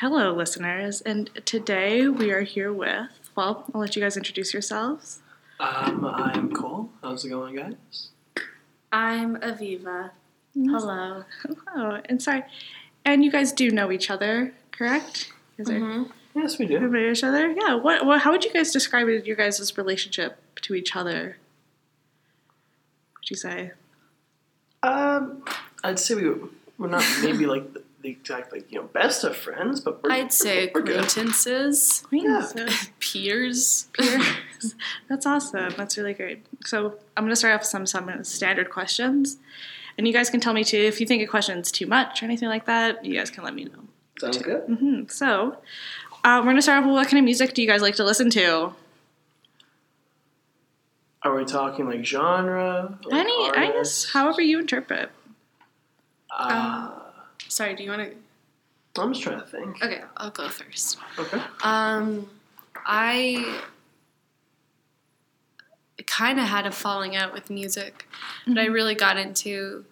Hello, listeners, and today we are here with. Well, I'll let you guys introduce yourselves. Um, I'm Cole. How's it going, guys? I'm Aviva. Hello. Hello, and sorry, and you guys do know each other, correct? You guys are Mhm. Yes, we do. everybody know each other. Yeah. What, what? How would you guys describe it, your guys' relationship to each other? What'd you say? Um, I'd say we we're not maybe like the, the exact like you know best of friends, but we're, I'd say we're good. acquaintances, Acquaintances. peers. Peers. That's awesome. That's really great. So I'm going to start off with some some standard questions, and you guys can tell me too if you think a question's too much or anything like that. You guys can let me know. Sounds good. hmm So uh, we're going to start off with what kind of music do you guys like to listen to? Are we talking like genre? Like Any, I guess, artists? however you interpret. Uh, Sorry, do you want to? I'm just trying to think. Okay, I'll go first. Okay. Um, I kind of had a falling out with music, but I really got into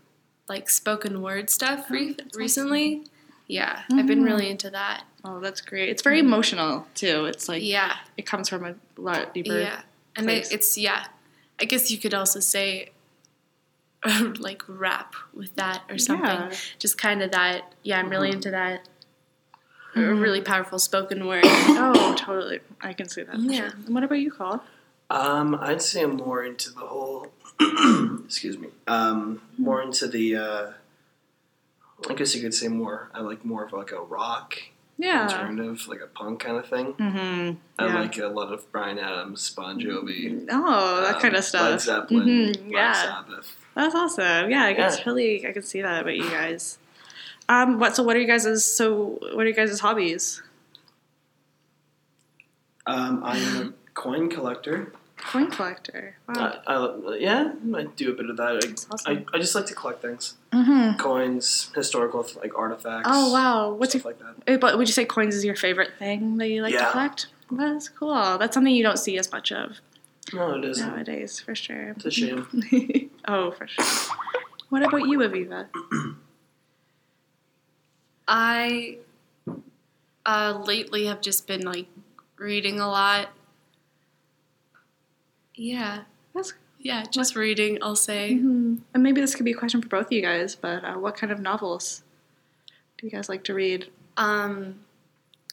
like spoken word stuff re- that's recently. Yeah, I've been really into that. Oh, that's great. It's very emotional too. It's like yeah, it comes from a lot deeper. yeah, and place. it, it's yeah. I guess you could also say like rap with that or something. Yeah. Just kind of that. Yeah, I'm really Mhm. into that. A Mhm. really powerful spoken word. Oh, totally. I can see that. for Yeah. Sure. And what about you, Cole? Um, I'd say I'm more into the whole. excuse me. Um, more into the. Uh, I guess you could say more. I like more of like a rock Yeah. alternative, like a punk kind of thing. Mm-hmm. I yeah. like a lot of Bryan Adams, Bon Jovi, Oh, that um, kind of stuff. Led Zeppelin, Mhm, Black Yeah, Sabbath. That's awesome. Yeah, I can Yeah. really, I can see that about you guys. Um, what? So, what are you guys' so? What are you guys' hobbies? Um, I'm a coin collector. Coin collector. Wow. I, I, yeah, I do a bit of that. I, awesome. I, I just like to collect things, mm-hmm. coins, historical like artifacts. Oh wow! What's your? like that? eh, But would you say coins is your favorite thing that you like to collect? That's cool. That's something you don't see as much of No, it isn't. nowadays, for sure. It's a shame. oh, for sure. What about you, Aviva? I uh, lately have just been like reading a lot. Yeah. That's- yeah, just reading, I'll say. hmm And maybe this could be a question for both of you guys. But uh, what kind of novels do you guys like to read? Um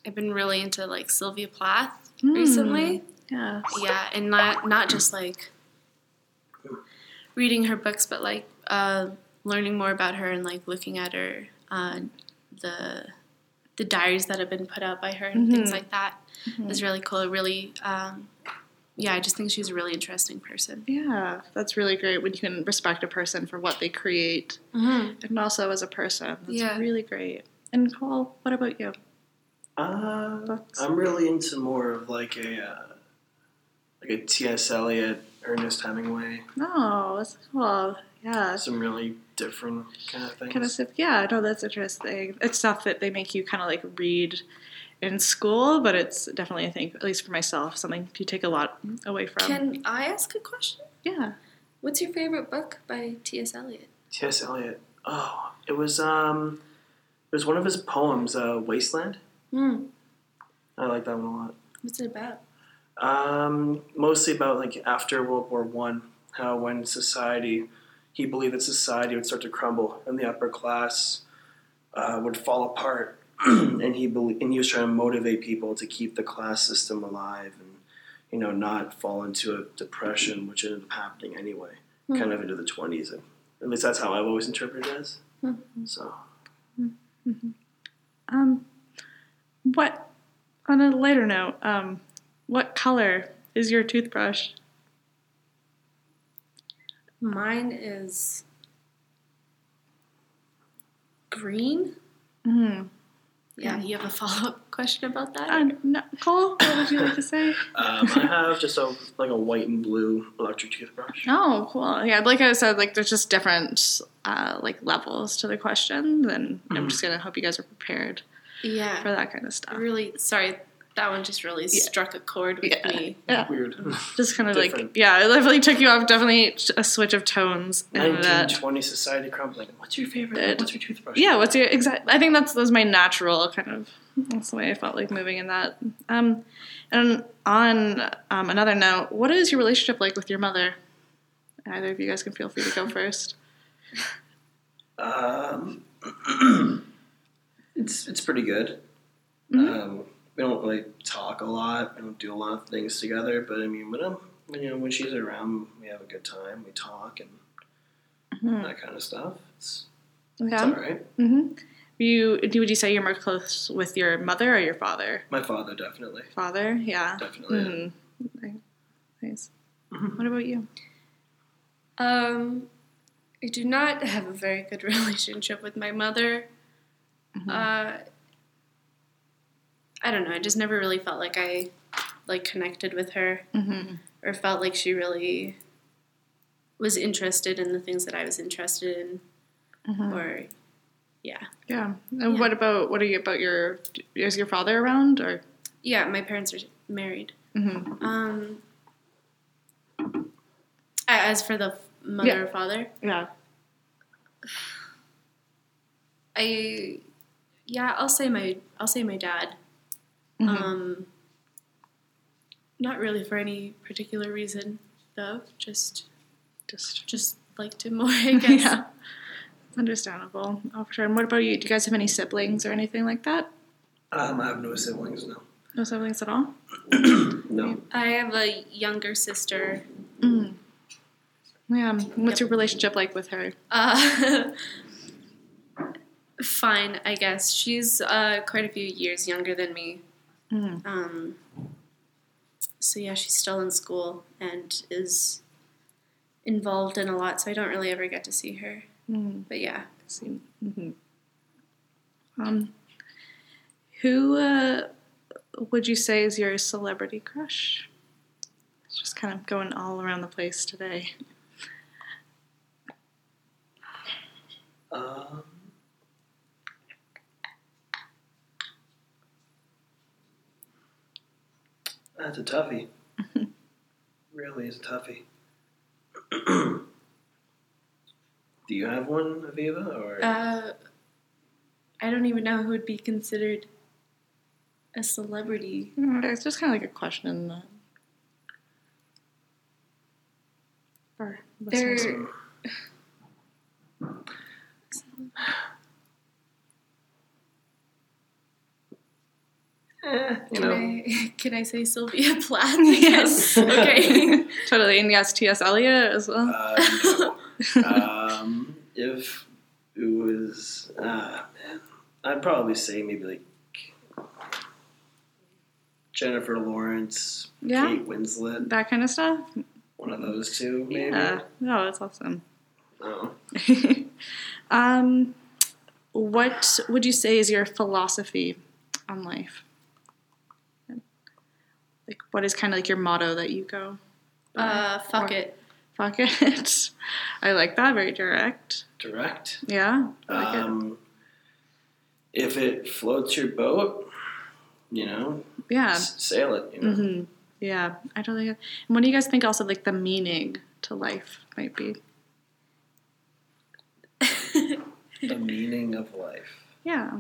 I've been really into like Sylvia Plath Mm. recently. Yeah. Yeah, and not not just like reading her books, but like uh, learning more about her and like looking at her uh, the the diaries that have been put out by her and things Mhm. like that Mhm. is really cool. It really, um, yeah, I just think she's a really interesting person. Yeah, that's really great when you can respect a person for what they create Mm-hmm. and also as a person. That's Yeah. really great. And Cole, what about you? Uh, I'm really into more of like a uh, like a T.S. Eliot, Ernest Hemingway, Oh, that's cool. Yeah. some really different kind of things. Kind of stuff. Yeah, no, that's interesting. It's stuff that they make you kind of like read in school, but it's definitely, I think, at least for myself, something you take a lot away from. Can I ask a question? yeah. What's your favorite book by T.S. Eliot? T.S. Eliot. Oh, it was um, it was one of his poems, uh, Wasteland. Hmm. I like that one a lot. What's it about? Um, mostly about like after World War One, how when society, he believed that society would start to crumble and the upper class uh, would fall apart, and he and he was trying to motivate people to keep the class system alive and you know not fall into a depression, which ended up happening anyway, Hmm. kind of into the twenties. At least that's how I've always interpreted it as. Hmm. So Um, what, on a lighter note, um, what color is your toothbrush? Mine is green. Mm-hmm. Yeah, you have a follow up question about that? Uh, no, Cole, what would you like to say? um, I have just a like a white and blue electric toothbrush. Oh, cool. Yeah, like I said, like there's just different uh, like levels to the questions, and I'm Mhm. just gonna hope you guys are prepared yeah. for that kind of stuff. Really, sorry. That one just really struck a chord with Yeah. me. Yeah. Weird. Just kind of like, yeah, it definitely took you off. Definitely a switch of tones. And, uh, 1920 society crumbling. What's your favorite? It- What's your toothbrush? yeah, what's your exact? I think that's that's my natural kind of. That's the way I felt like moving in that. Um, and on um, another note, what is your relationship like with your mother? Either of you guys can feel free to go first. Um, it's it's pretty good. Mhm. Um, we don't really talk a lot. We don't do a lot of things together. But I mean, when I'm you know when she's around, we have a good time. We talk and Mhm. that kind of stuff. It's, it's Yeah. all right. Mm-hmm. You do? Would you say you're more close with your mother or your father? My father definitely, Father, yeah. definitely. Mm-hmm. Nice. Mhm. What about you? Um, I do not have a very good relationship with my mother. Mhm. Uh, I don't know. I just never really felt like I like connected with her Mm-hmm. or felt like she really was interested in the things that I was interested in. Mhm. Or yeah, Yeah. And Yeah. what about what are you about your? Is your father around or? yeah. My parents are married. Mm-hmm. Um, as for the mother Yeah. or father, Yeah. I yeah, I'll say my I'll say my dad. Mhm. Um, not really for any particular reason though. Just Just. just liked him more, I guess. yeah. Understandable. For sure. And what about you? Do you guys have any siblings or anything like that? Um, I have no siblings. No, No siblings at all. no. I have a younger sister. Mm. Yeah. What's Yep. your relationship like with her? Uh, fine, I guess. She's uh, quite a few years younger than me. Mm. Um, so yeah, she's still in school and is involved in a lot. So I don't really ever get to see her. Mm. But yeah, See. hmm Um, who uh, would you say is your celebrity crush? It's just kind of going all around the place today. Um, that's a toughie. really is a toughie. Do you have one, Aviva, or uh, I don't even know who would be considered a celebrity. Mm, It's just kind of like a question that. For listeners. There, eh, you can know? I can I say Sylvia Plath? Yes. okay. totally. And yes, T.S. Eliot as well. Uh, no. um, if it was, ah, man, I'd probably say maybe like Jennifer Lawrence, Yeah. Kate Winslet, that kind of stuff. one of those two, maybe. Yeah. No, that's awesome. Oh. um, what would you say is your philosophy on life? Like, what is kind of like your motto that you go? by? Uh, fuck Or- it. Fuck it. I like that. Very direct. Direct. Yeah. I like it. Um, if it floats your boat, you know, Yeah. s- sail it. You know, hmm Yeah. I totally get. And what do you guys think? Also, like the meaning to life might be. the meaning of life. Yeah.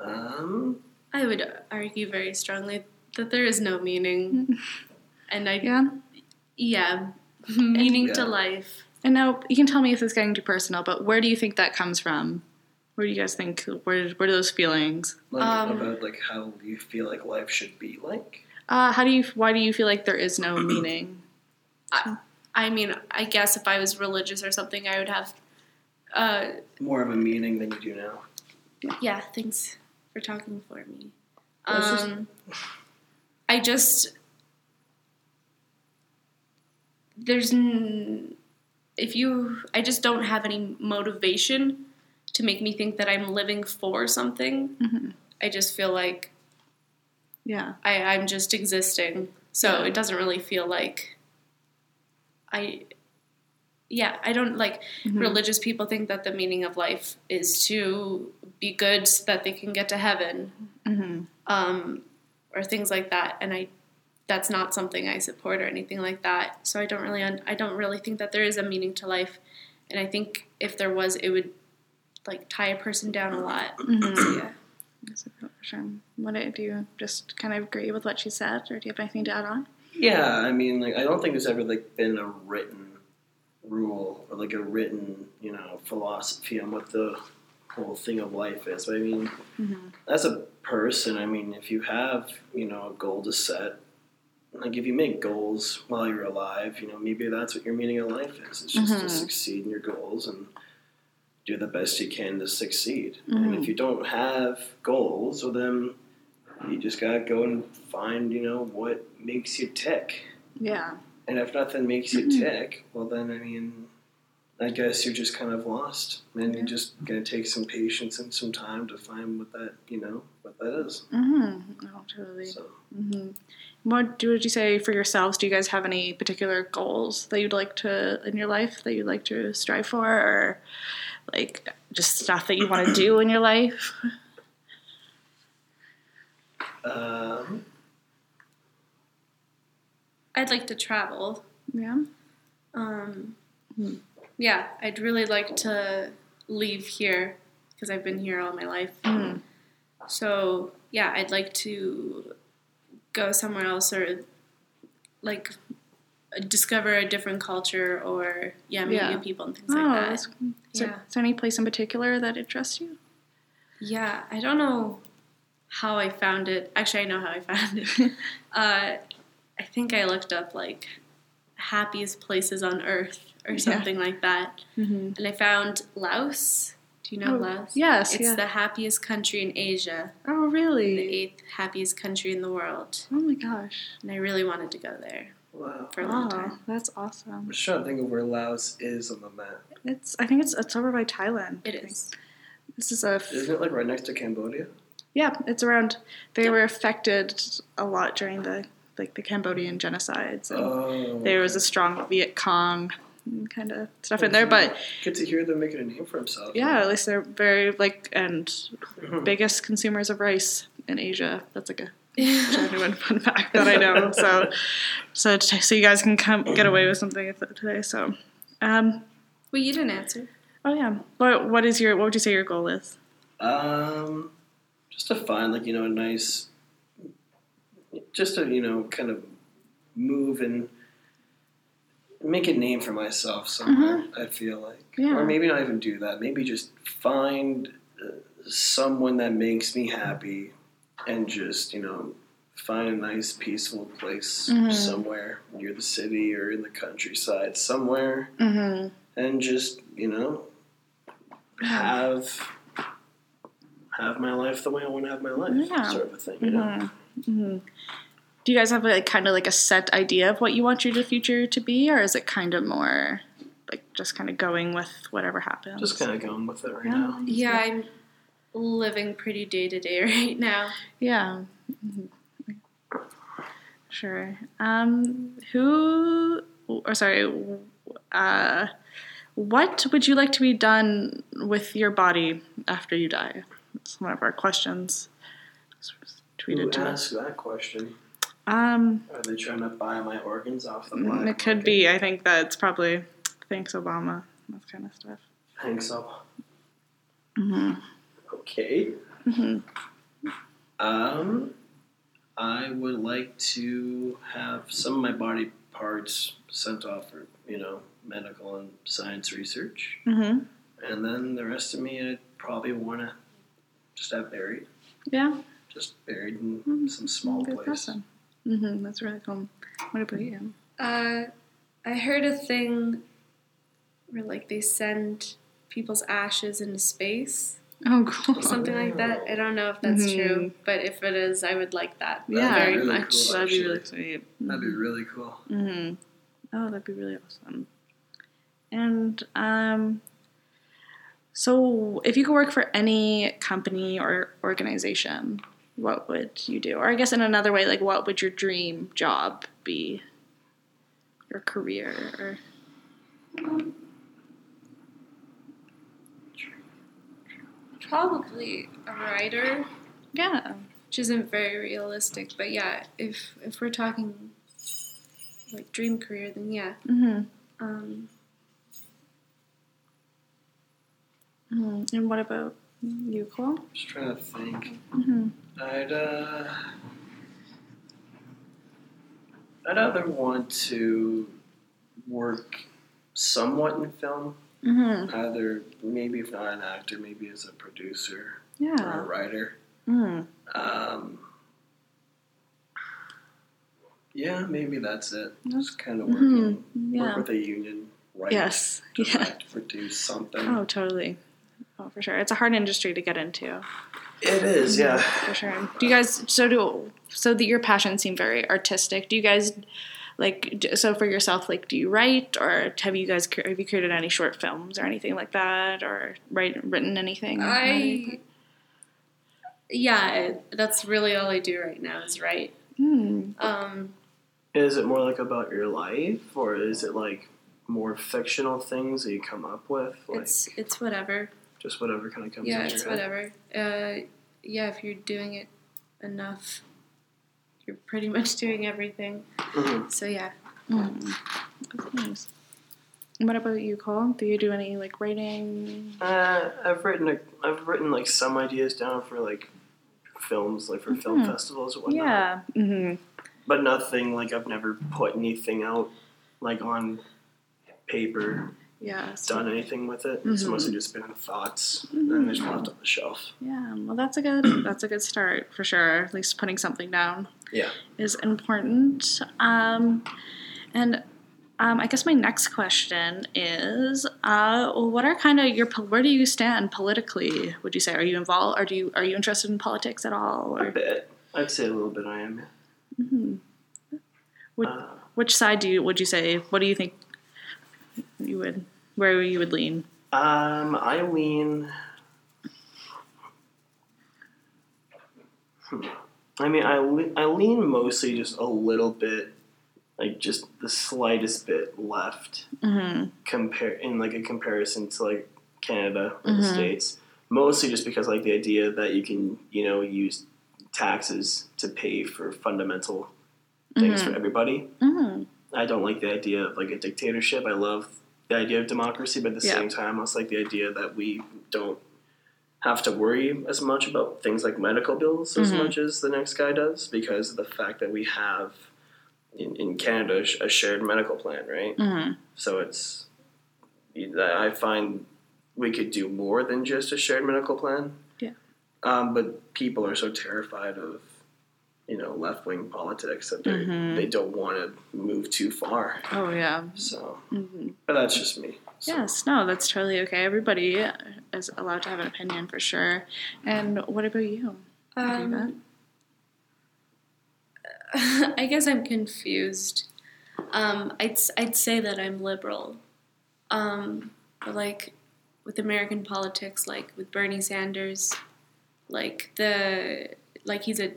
Um, I would argue very strongly that there is no meaning, and I yeah, Yeah. meaning to life. And now you can tell me if this is getting too personal, but where do you think that comes from? Where do you guys think? Where where do those feelings? like Um, about like how you feel like life should be like. Uh, how do you? Why do you feel like there is no meaning? I mean, I guess if I was religious or something, I would have. Uh, More of a meaning than you do now. yeah, thanks for talking for me. Um, I just there's n- if you I just don't have any motivation to make me think that I'm living for something. Mhm. I just feel like Yeah. I, I'm just existing. So Yeah. it doesn't really feel like I yeah, I don't like Mhm. religious people think that the meaning of life is to be good so that they can get to heaven. hmm um, or things like that. And I, that's not something I support or anything like that. So I don't really, un- I don't really think that there is a meaning to life. And I think if there was, it would like tie a person down a lot. So yeah. That's a question. What do do you just kind of agree with what she said, or do you have anything to add on? Yeah, I mean, like I don't think there's ever like been a written rule or like a written, you know, philosophy on what the whole thing of life is. But I mean, Mhm. as a person, I mean, if you have, you know, a goal to set, like if you make goals while you're alive, you know, maybe that's what your meaning of life is. It's just to Mhm. succeed in your goals and do the best you can to succeed. Mhm. And if you don't have goals, well then you just gotta go and find, you know, what makes you tick. Yeah. And if nothing makes you Mhm. tick, well then I mean, I guess you're just kind of lost, and Yeah. you're just gonna take some patience and some time to find what that you know what that is. Mm-hmm. Totally. So Mm-hmm. What do would you say for yourselves? Do you guys have any particular goals that you'd like to in your life that you'd like to strive for, or like just stuff that you want to do in your life? um, I'd like to travel. Yeah. Um, Hmm. yeah, I'd really like to leave here because I've been here all my life. Mm. So yeah, I'd like to go somewhere else or like discover a different culture or yeah, meet Yeah. new people and things Oh, like that. that's, is, there, Yeah. is there any place in particular that interests you? Yeah, I don't know how I found it. Actually, I know how I found it. uh, I think I looked up like happiest places on earth or Yeah. something like that, Mm-hmm. and I found Laos. Do you know Oh, Laos? yes, It's yeah. the happiest country in Asia, Oh, really? the eighth happiest country in the world, Oh my gosh! and I really wanted to go there wow. for a long Wow, time. that's awesome. I'm just trying to think of where Laos is on the map. It's I think it's it's over by Thailand. It I think. is. This is a f- Isn't it like right next to Cambodia? yeah. It's around. They were affected a lot during the like the Cambodian genocides. And Oh, there was a strong Viet Cong kind of stuff in there, but good to hear them making a name for themselves. yeah, at least they're very like and Mhm. biggest consumers of rice in Asia. That's like a genuine fun fact that I know. So, so t- so you guys can come get away with something today. So, um, well, you didn't answer. oh yeah. What what is your what would you say your goal is? Um, just to find like you know a nice, just to you know kind of move and make a name for myself somewhere. I feel like, Yeah. or maybe not even do that. Maybe just find uh, someone that makes me happy, and just you know find a nice peaceful place Mhm. somewhere near the city or in the countryside somewhere Mm-hmm. and just you know have have my life the way I want to have my life, Yeah. sort of a thing. You know? Mm-hmm. Mm-hmm. Do you guys have like kind of like a set idea of what you want your future to be, or is it kind of more like just kind of going with whatever happens? Just kind of going with it right Yeah. now. Yeah, I'm living pretty day to day right now. Yeah. Mhm. Sure. Um, who, or sorry, uh, what would you like to be done with your body after you die? That's one of our questions. Tweeted Who to us. that question? Um, Are they trying to buy my organs off the black it could market? be. I think that's probably thanks Obama. That kind of stuff. Thanks, so. hmm Okay. hmm Um, I would like to have some of my body parts sent off for you know medical and science research. hmm And then the rest of me, I'd probably want to just have buried, Yeah. Just buried in Mhm. some small Good place. person. hmm That's really cool. What about you? Uh, I heard a thing where like they send people's ashes into space, Oh, cool. something like that. I don't know if that's Mhm. true, but if it is, I would like that Yeah, very really much. cool. That'd be really sweet. That'd be really cool. hmm Oh, that'd be really awesome. And um, so, if you could work for any company or organization, what would you do? Or I guess in another way, like what would your dream job be? Your career, or Probably a writer. yeah, which isn't very realistic. But yeah, if if we're talking like dream career, then yeah. Mm-hmm. Um, Mm-hmm. And what about you, Cole? Just trying to think. Mm-hmm. I'd uh, I'd either want to work somewhat in film, Mm-hmm. either maybe if not an actor, maybe as a producer or a writer. Mm. Um, yeah, maybe that's it. Just kind of Mhm. working, work Yeah. with a union, write, Yes. Yeah. direct, produce something. Oh, totally. Oh, for sure. It's a hard industry to get into. It is, yeah. For sure. Do you guys? So do so that your passions seem very artistic. Do you guys like so for yourself? Like, do you write or have you guys have you created any short films or anything like that or write written anything? I yeah, that's really all I do right now is write. Hmm. Um, Is it more like about your life, or is it like more fictional things that you come up with? Like it's it's whatever. Just whatever kind of comes Yeah, it's whatever. Uh, yeah, if you're doing it enough, you're pretty much doing everything. Mhm. So yeah. Mm. That's nice. What about you, Cole? Do you do any like writing? Uh, I've written a, I've written like some ideas down for like films, like for film Mhm. festivals and whatnot. Yeah. hmm But nothing like I've never put anything out like on paper, Yeah. so- done anything with it. It's Mhm. mostly just been thoughts, Mhm. and they just left on the shelf. Yeah. Well, that's a good that's a good start for sure. At least putting something down. Yeah. is important. Um, and um, I guess my next question is, uh, what are kind of your where do you stand politically? Would you say are you involved? Are do you are you interested in politics at all? A bit. I'd say a little bit. I am. Mhm. Would- Uh, which side do you would you say? What do you think you would where you would lean? Um, I lean. Hmm. I mean, I, le- I lean mostly just a little bit, like just the slightest bit left Mm-hmm. compare in like a comparison to like Canada or the Mhm. states. Mostly just because like the idea that you can you know use taxes to pay for fundamental things for everybody. Mm-hmm. I don't like the idea of like a dictatorship. I love the idea of democracy, but at the Yeah. same time, I also like the idea that we don't have to worry as much about things like medical bills as Mhm. much as the next guy does because of the fact that we have in, in Canada a shared medical plan, right? Mm-hmm. So it's I find we could do more than just a shared medical plan. Yeah. Um, but people are so terrified of you know left wing politics that they Mhm. they don't want to move too far. Oh yeah. So, Mm-hmm. but that's just me. So, Yes, no, that's totally okay. Everybody is allowed to have an opinion for sure. And what about you? Um, I guess I'm confused. Um, I'd s- I'd say that I'm liberal, um, but like with American politics, like with Bernie Sanders, like the like he's a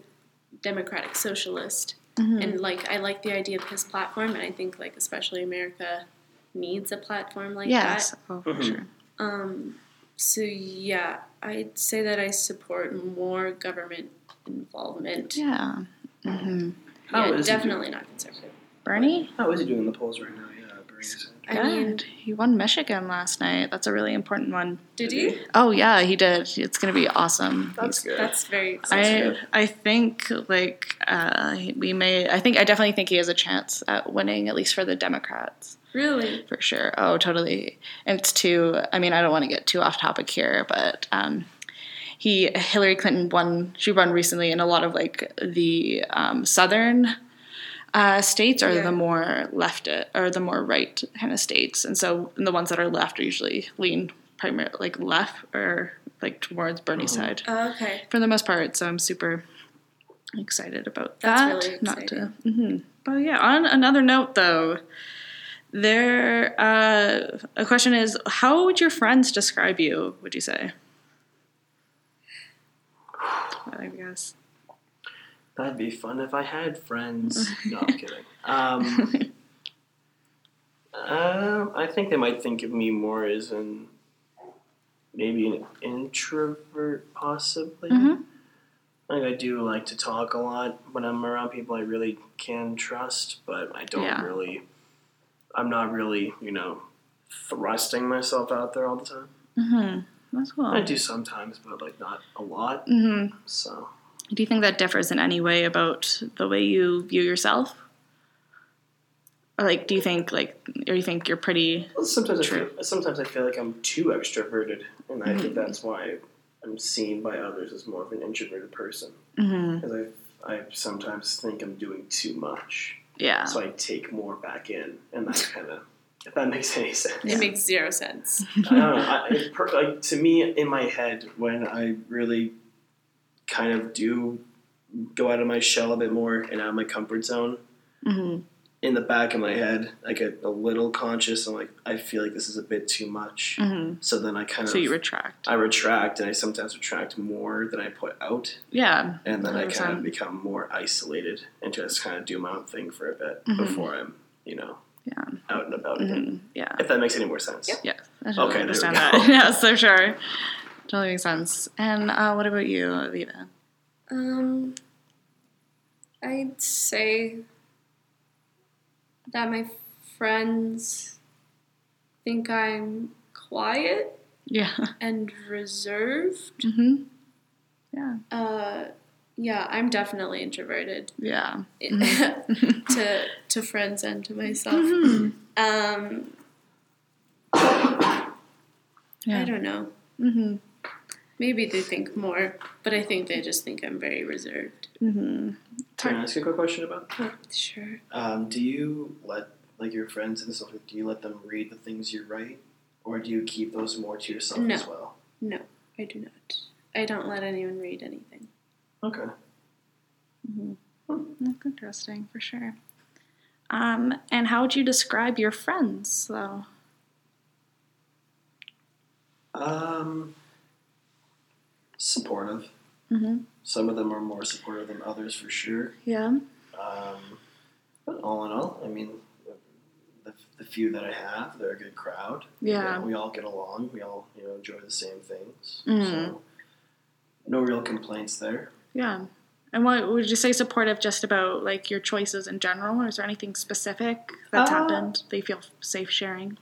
democratic socialist, Mhm. and like I like the idea of his platform, and I think like especially America needs a platform like yes. that. Oh, for Mhm. sure. Um, so yeah, I'd say that I support more government involvement. Yeah. hmm How yeah, is he definitely not conservative. Bernie? how is he doing in the polls right now? Yeah, Bernie Sanders. I Good. mean, he won Michigan last night. That's a really important one. did Did he? he? Oh yeah, he did. It's gonna be awesome. That's He's- good. That's very That's exciting. I good. I think like uh, we may. I think I definitely think he has a chance at winning at least for the Democrats Really? for sure. Oh, totally. And it's too. I mean, I don't want to get too off topic here, but um, he Hillary Clinton won. She won recently in a lot of like the um, southern uh, states are Yeah. the more left or the more right kind of states, and so and the ones that are left are usually lean primarily like left or like towards Bernie's Mhm. side Oh, okay. for the most part. So I'm super excited about That's that. really Not to, exciting. hmm but yeah. On another note, though, there uh, a question is: How would your friends describe you? Would you say? I guess. That'd be fun if I had friends. no, I'm kidding. Um, uh, I think they might think of me more as an maybe an introvert, possibly. Mhm. Like I do like to talk a lot when I'm around people I really can trust, but I don't Yeah. really. I'm not really, you know, thrusting myself out there all the time. Mm-hmm. That's cool. I do sometimes, but like not a lot. Mm-hmm. So Do you think that differs in any way about the way you view yourself? Or like, do you think like, or you think you're pretty? Well, sometimes I feel, sometimes I feel like I'm too extroverted, and I Mm-hmm. think that's why I'm seen by others as more of an introverted person. Mm-hmm. Because I I sometimes think I'm doing too much, Yeah. so I take more back in, and that kind of if that makes any sense. It makes zero sense. I don't know. I, it, per, like to me, in my head, when I really kind of do go out of my shell a bit more and out of my comfort zone, Mm-hmm. in the back of my head, I get a little conscious. I'm like, I feel like this is a bit too much. Mm-hmm. So then I kind of So you retract. I retract, and I sometimes retract more than I put out, Yeah. and then I kind of become more isolated and just kind of do my own thing for a bit Mhm. before I'm, you know, Yeah. out and about again. Mm-hmm. Yeah. If that makes any more sense. Yeah. I totally Okay, there we understand go. that. yeah, so sure. Totally makes sense. And uh, what about you, Aviva? Um, I'd say that my friends think I'm quiet Yeah. and reserved. Mm-hmm. Yeah. Uh, yeah, I'm definitely introverted Yeah. to to friends and to myself. Mhm. Um, Yeah. I don't know. Mm-hmm. Maybe they think more, but I think they just think I'm very reserved. Mm-hmm. Can I ask you a quick question about that? Sure. Um, do you let like your friends and stuff? Do you let them read the things you write, or do you keep those more to yourself No. as well? No, I do not. I don't let anyone read anything. Okay. Hmm. That's interesting for sure. Um, and how would you describe your friends, though? Um, supportive. Mm-hmm. Some of them are more supportive than others, for sure. Yeah. Um, but all in all, I mean, the, the few that I have, they're a good crowd. Yeah. You know, we all get along. We all you know enjoy the same things. Mhm. So no real complaints there. Yeah. And what would you say supportive just about like your choices in general, or is there anything specific that's Uh, happened that you feel safe sharing?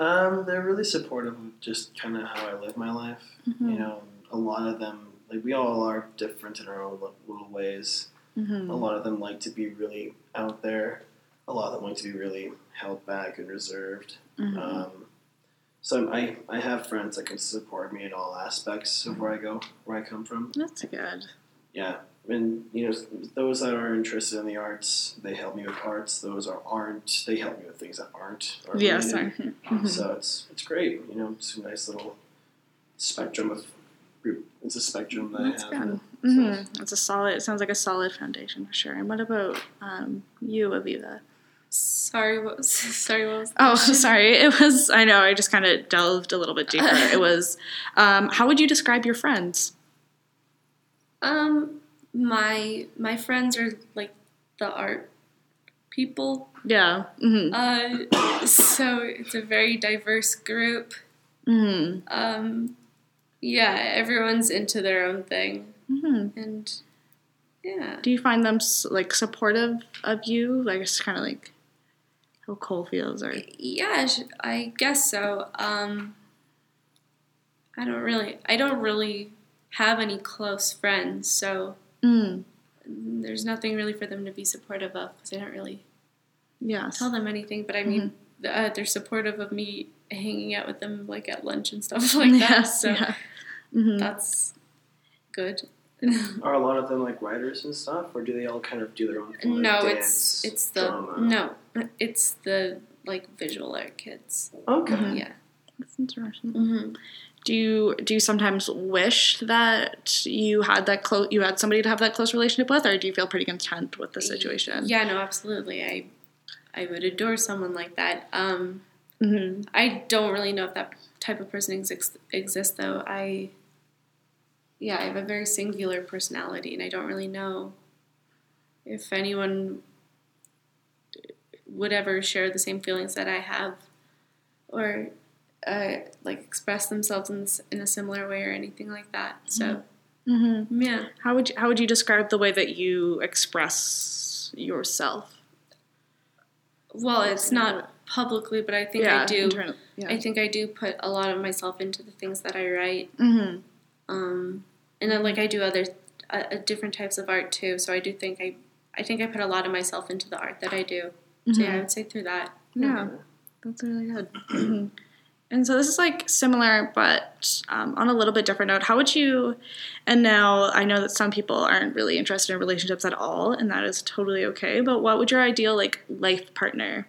Um, they're really supportive of just kind of how I live my life. Mm-hmm. You know, a lot of them, like we all are different in our own little ways. Mm-hmm. A lot of them like to be really out there. A lot of them like to be really held back and reserved. Mm-hmm. Um, so I, I have friends that can support me in all aspects of where I go, where I come from. that's good. Yeah, and you know, those that are interested in the arts, they help me with arts. Those are aren't, they help me with things that aren't. Or related. Mhm. So it's it's great. You know, it's a nice little spectrum of. It's a spectrum that That's I have. good. Mm-hmm. It's a solid. It sounds like a solid foundation for sure. And what about um, you, Aviva? Sorry, what was sorry what was the Oh, sorry. It was. I know. I just kind of delved a little bit deeper. it was. Um, how would you describe your friends? Um, my my friends are like the art people. Yeah. Mm-hmm. Uh, so it's a very diverse group. Mm-hmm. Um, yeah, everyone's into their own thing, Mm-hmm. and yeah, Do you find them like supportive of you? Like it's kind of like how Cole feels, or yeah, I guess so. Um, I don't really, I don't really have any close friends, so mm. there's nothing really for them to be supportive of because I don't really yes. tell them anything. But I mean, uh, they're supportive of me hanging out with them like at lunch and stuff like that. So yeah. Mhm. that's good. Are a lot of them like writers and stuff, or do they all kind of do their own thing? like no, dance, it's it's the drama? no, it's the like visual art kids. Okay. Mhm. Yeah. That's interesting. Mm-hmm. Do you do you sometimes wish that you had that close you had somebody to have that close relationship with, or do you feel pretty content with the situation? Yeah, no, absolutely. I I would adore someone like that. Um, Mm-hmm. I don't really know if that type of person exists exists though. I yeah, I have a very singular personality, and I don't really know if anyone would ever share the same feelings that I have, or uh, like express themselves in, in a similar way or anything like that. So Mm-hmm. Yeah. How would you, how would you describe the way that you express yourself? Well, it's not publicly, but I think I do. internal- yeah. I think I do put a lot of myself into the things that I write. mm-hmm. Um, and then like I do other uh, uh, different types of art too. So I do think I I think I put a lot of myself into the art that I do. So yeah, I would say through that. Yeah, that's really good. And so this is like similar, but um, on a little bit different note. How would you? And now I know that some people aren't really interested in relationships at all, and that is totally okay. But what would your ideal like life partner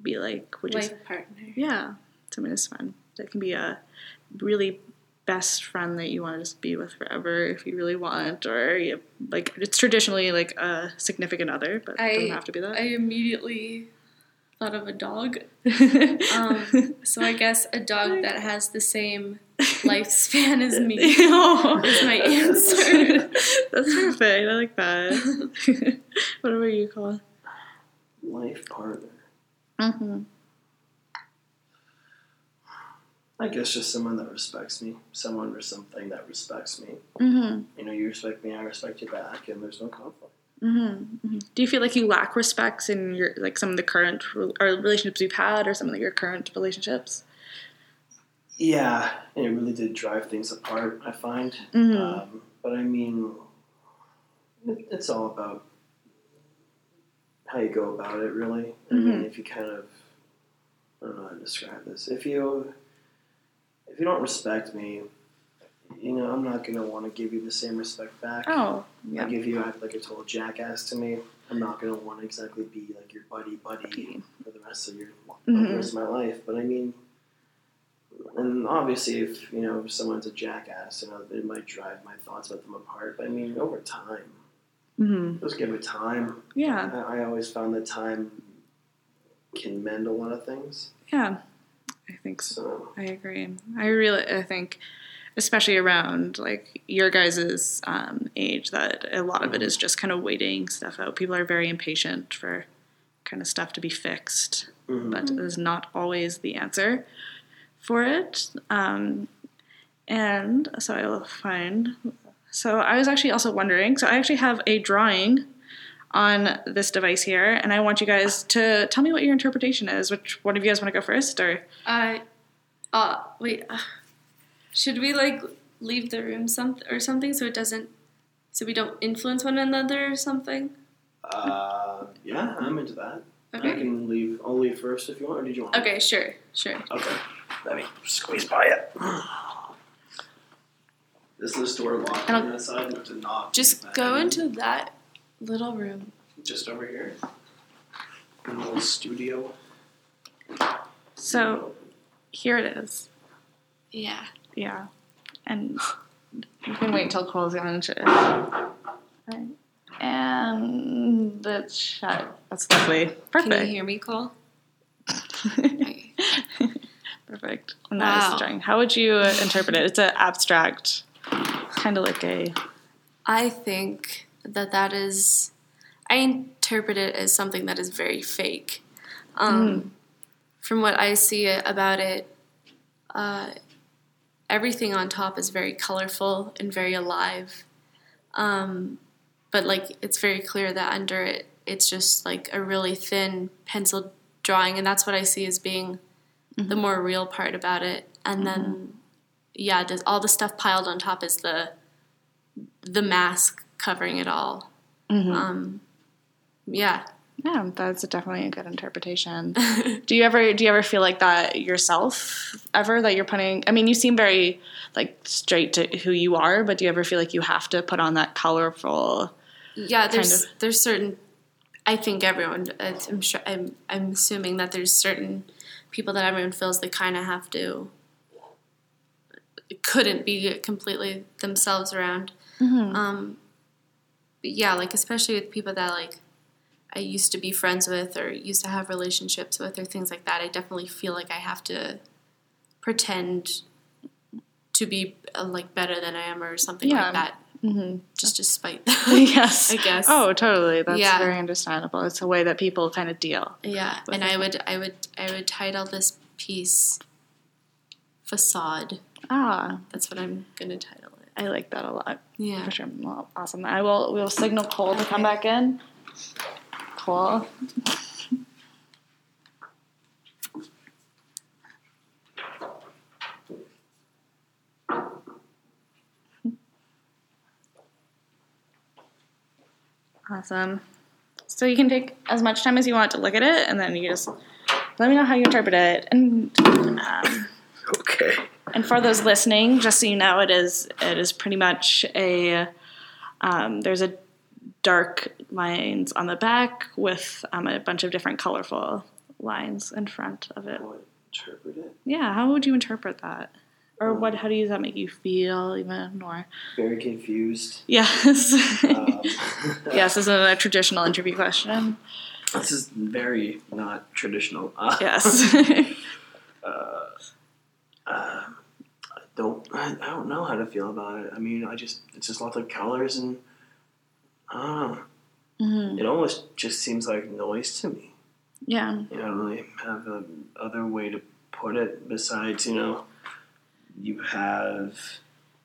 be like? Would you? Life partner. Yeah, something that's fun. That can be a really best friend that you want to just be with forever if you really want, or you, like it's traditionally like a significant other, but it I- doesn't have to be that. I immediately thought of a dog. Um, so I guess a dog that has the same lifespan as me. oh, That's my answer. That's perfect. I like that. what about you, Cole? Life partner. Mm-hmm. I guess just someone that respects me. Someone or something that respects me. Mm-hmm. You know, you respect me, I respect you back, and there's no conflict. Mm-hmm. Do you feel like you lack respects in your like some of the current re- or relationships you've had, or some of your current relationships? Yeah, and it really did drive things apart. I find, Mhm. um, but I mean, it's all about how you go about it. Really, I mean, if you kind of, I don't know how to describe this. If you, if you don't respect me, you know, I'm not gonna want to give you the same respect back. Oh, yeah. Like if you act like a total jackass to me, I'm not gonna want to exactly be like your buddy buddy for the rest of your Mhm. the rest of my life. But I mean, and obviously, if you know if someone's a jackass, you know, it might drive my thoughts about them apart. But I mean, over time, Mm-hmm. just give it time. Yeah. I, I always found that time can mend a lot of things. Yeah. I think so. I agree. I really, I think, especially around like your guys's um, age, that a lot of it is just kind of waiting stuff out. People are very impatient for kind of stuff to be fixed, mhm. but it is not always the answer for it. Um, and so I will find. So I was actually also wondering. So I actually have a drawing on this device here, and I want you guys to tell me what your interpretation is. Which one of you guys want to go first, or? I, uh, wait. Uh, should we like leave the room some or something so it doesn't, so we don't influence one another or something? uh, yeah, I'm into that. Okay. I can leave. I'll leave first if you want, or did you want? Okay. Sure. Sure. Okay. Let me squeeze by it. Is this door locked I on that side? To knock. Just go into that little room. just over here. In the little studio. So here it is. Yeah. Yeah. And you can wait until Cole's gone. to- Right. And it's shut. That's lovely. Perfect. Can you hear me, Cole? Perfect. And that is the Wow. drawing. How would you uh, interpret it? It's an abstract, kind of like a. I think that that is, I interpret it as something that is very fake. Um, From what I see about it, uh, everything on top is very colorful and very alive. Um, but like, it's very clear that under it, it's just like a really thin penciled drawing, and that's what I see as being the more real part about it. And then, yeah, all the stuff piled on top is the the mask covering it all. Um, yeah. Yeah, that's definitely a good interpretation. do you ever do you ever feel like that yourself? Ever that you're putting? I mean, you seem very like straight to who you are, but do you ever feel like you have to put on that colorful? Yeah, there's of. there's certain. I think everyone. I'm sure. I'm I'm assuming that there's certain people that everyone feels they kind of have to. Couldn't be completely themselves around. Um, but yeah, like especially with people that like I used to be friends with or used to have relationships with or things like that. I definitely feel like I have to pretend to be uh, like better than I am or something Yeah. like that, Mm-hmm. just to spite. yes, I guess. Oh, totally. That's Yeah. very understandable. It's a way that people kind of deal. Yeah, and it. I would, I would, I would title this piece "Facade." Ah, That's what I'm gonna title it. I like that a lot. Yeah. For sure. Well, awesome. I will we'll signal Cole to come back in. Cole. Awesome. So you can take as much time as you want to look at it, and then you just let me know how you interpret it. And um, Okay. And for those listening, just so you know, it is it is pretty much a um, there's a dark lines on the back with um, a bunch of different colorful lines in front of it. Interpret it? Yeah, how would you interpret that? Or what? How does that make you feel? Even or Very confused. yes, Um, yes, this is a traditional interview question. This is very not traditional. Uh, Yes. uh, don't. I, I don't know how to feel about it. I mean, I just it's just lots of colors and I don't know. Mhm. It almost just seems like noise to me. Yeah. You know, I don't really have a other way to put it besides you know, you have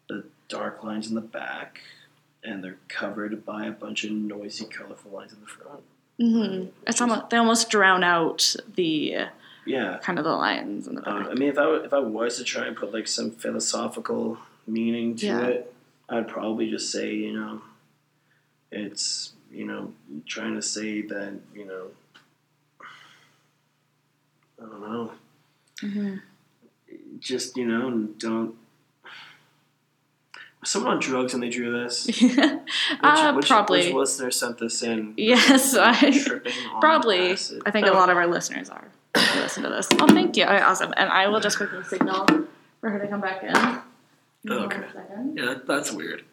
the dark lines in the back, and they're covered by a bunch of noisy, colorful lines in the front. Mm-hmm. It's almost they almost drown out the Yeah. kind of the lines in the Uh. I mean, if I if I was to try and put like some philosophical meaning to Yeah. it, I'd probably just say you know, it's you know trying to say that you know, I don't know, Mhm. just you know, don't. Someone on drugs and they drew this? Which, uh, which, probably. Which listener sent this in? Yes, I probably. I think a lot of our listeners are. Who Listen to this. Oh, thank you. All right, awesome. And I will just quickly signal for her to come back in. Okay. Yeah, that, that's weird.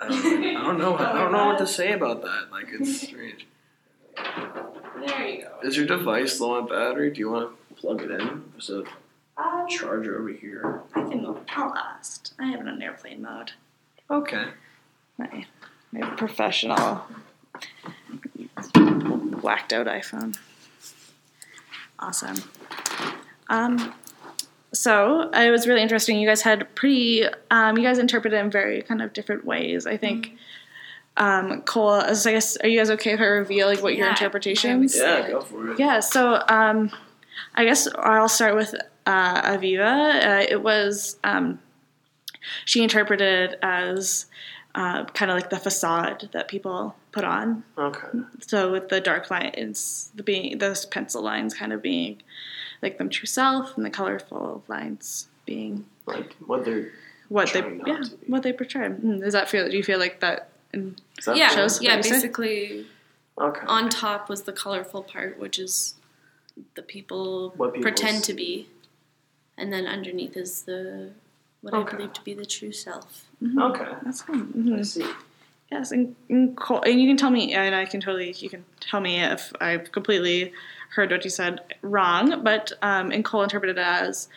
I don't, I don't know. I don't know what to say about that. Like, it's strange. There you go. Is your device low on battery? Do you want to plug it in? There's a Um, charger over here. I can. I'll last. I have it on airplane mode. Okay. My, my professional whacked out iPhone. Awesome. Um, so it was really interesting. You guys had pretty. Um, you guys interpreted in very kind of different ways. I think. Um, Cole, so I guess are you guys okay if I reveal like what your Yeah, interpretations? Yeah, go for it. Yeah, so um, I guess I'll start with uh, Aviva. Uh, it was um, she interpreted as uh, kind of like the facade that people put on. Okay. So with the dark lines, the being those pencil lines kind of being like them true self, and the colorful lines being Like what they're. what they not yeah to be. what they portray. Mm, Does that feel? Do you feel like that? In, that Yeah, shows yeah. what you say? Basically, Okay. on top was the colorful part, which is the people What pretend to be, and then underneath is the what Okay. I believe to be the true self. Okay. that's cool. Mhm. I see. Yes, and, and, Cole, and you can tell me, and I can totally, you can tell me if I've completely heard what you said wrong. But um, and Cole interpreted it as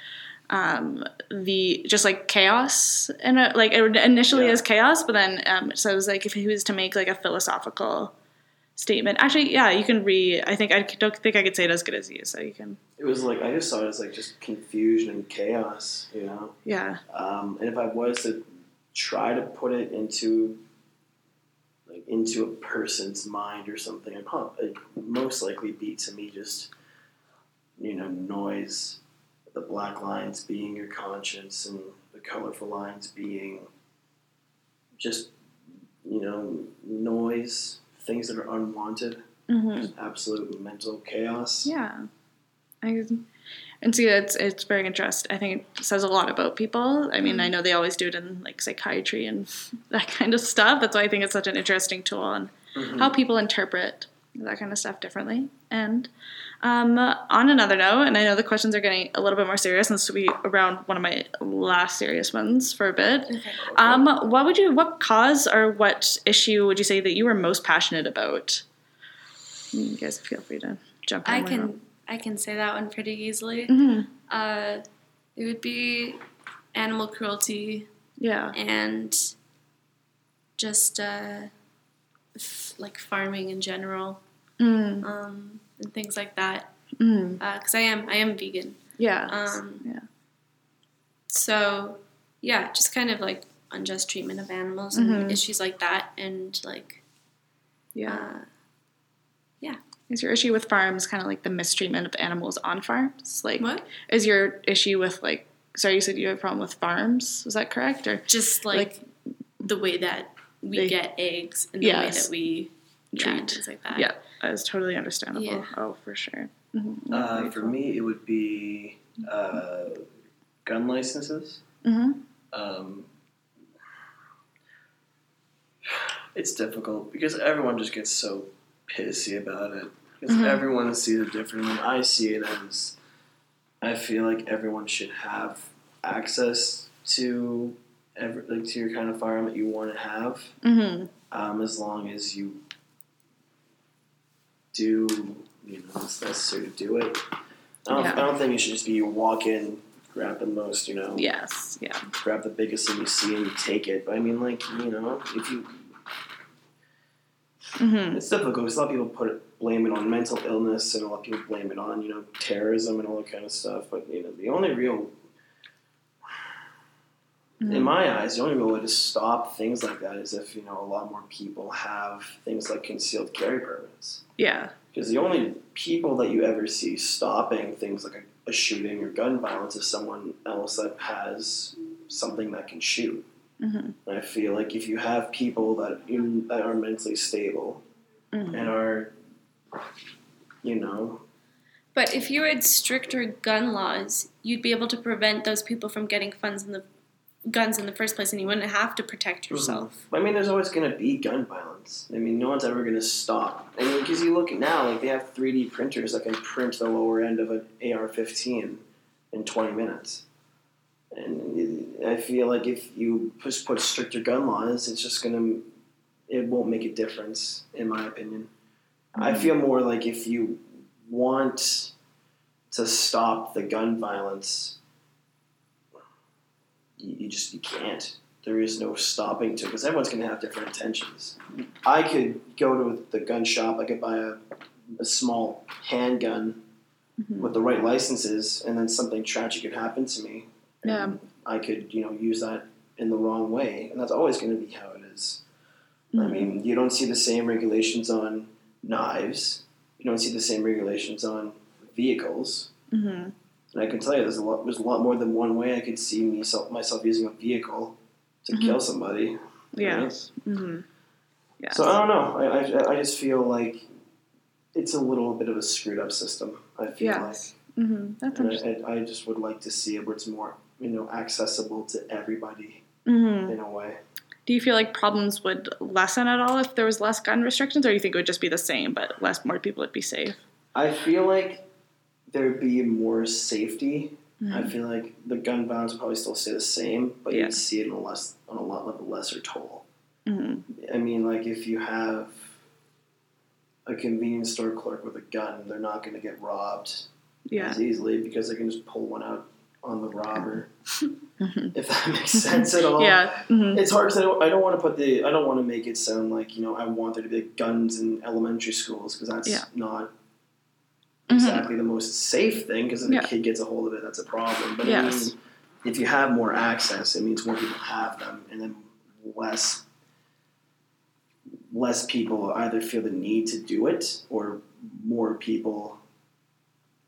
um, the just like chaos, and like it initially Yeah. as chaos, but then um, so it was like if he was to make like a philosophical statement. Actually, yeah, you can re. I think I don't think I could say it as good as you, so you can. It was like I just saw it as like just confusion and chaos, you know. Yeah. Um, and if I was to try to put it into like into a person's mind or something, it'd prob- it'd most likely be to me just you know noise, the black lines being your conscience, and the colorful lines being just you know noise, things that are unwanted, hmm absolute mental chaos. Yeah. I, and see, it's it's very interesting. I think it says a lot about people. I mean, I know they always do it in like psychiatry and that kind of stuff. That's why I think it's such an interesting tool on Mhm. how people interpret that kind of stuff differently. And um, on another note, and I know the questions are getting a little bit more serious, and this will be around one of my last serious ones for a bit. Okay. Um, what would you, what cause or what issue would you say that you were most passionate about? You guys feel free to jump in. I can I can say that one pretty easily. Mhm. Uh, it would be animal cruelty Yeah. and just uh, f- like farming in general Mm, um, and things like that. mm, Because I am I am vegan, yeah. Um, yeah. so yeah, just kind of like unjust treatment of animals and issues like that, and like Yeah. uh, Is your issue with farms kind of like the mistreatment of animals on farms? Like, what? is your issue with like? Sorry, you said you have a problem with farms. Was that correct? Or Just like, the way that we They- get eggs and the way that we yeah, Treat. things like that. yeah, that is totally understandable. Yeah. Oh, for sure. Mm-hmm. Uh, for me, it would be uh, gun licenses. hmm Um, it's difficult because everyone just gets so pissy about it. Because Mhm. everyone sees it differently. I see it as I feel like everyone should have access to every, like to your kind of firearm that you want to have, hmm um, as long as you do you know it's necessary to do it. I don't, Yeah. I don't think it should just be you walk in, grab the most, you know, Yes. Yeah. grab the biggest thing you see and you take it. But I mean, like you know, if you, hmm it's difficult because a lot of people put it, blame it on mental illness and a lot of people blame it on you know terrorism and all that kind of stuff. But you know, the only real, in my eyes, the only real way to stop things like that is if you know a lot more people have things like concealed carry permits. Yeah. Because the only people that you ever see stopping things like a, a shooting or gun violence is someone else that has something that can shoot. hmm And I feel like if you have people that you, that are mentally stable hmm and are, you know, But if you had stricter gun laws, you'd be able to prevent those people from getting funds in the guns in the first place, and you wouldn't have to protect mhm. yourself. I mean, there's always going to be gun violence. I mean, no one's ever going to stop. I mean, because you look at now, like they have 3D printers that can print the lower end of an AR-15 in 20 minutes. And I feel like if you just put stricter gun laws, it's just going to, it won't make a difference, in my opinion. I mm-hmm. feel more like if you want to stop the gun violence, you, you just you can't. There is no stopping to because everyone's going to have different intentions. I could go to the gun shop. I could buy a, a small handgun Mhm. with the right licenses, and then something tragic could happen to me. Yeah. I could you know use that in the wrong way, and that's always going to be how it is. I Mhm. mean, you don't see the same regulations on knives. You don't see the same regulations on vehicles. hmm And I can tell you, there's a lot. There's a lot more than one way I could see myself myself using a vehicle to Mhm. kill somebody. Yes. hmm Yes. So I don't know. I, I, I just feel like it's a little bit of a screwed up system. I feel Yes. hmm That's like, interesting. I, I just would like to see it where it's more you know accessible to everybody hmm in a way. Do you feel like problems would lessen at all if there was less gun restrictions, or do you think it would just be the same, but less more people would be safe? I feel like there'd be more safety I Mhm. feel like the gun violence would probably still stay the same, but Yeah. you'd see it on a less on a lot of a lesser toll. Mhm. I mean, like if you have a convenience store clerk with a gun, they're not going to get robbed Yeah. as easily because they can just pull one out on the robber. Mhm. if that makes sense at all. Yeah. hmm It's hard because I don't, I don't want to put the I don't want to make it sound like you know I want there to be guns in elementary schools because that's Yeah. not Mhm. exactly the most safe thing because if Yeah. a kid gets a hold of it, that's a problem. But I Yes. mean, if you have more access, it means more people have them, and then less less people either feel the need to do it or more people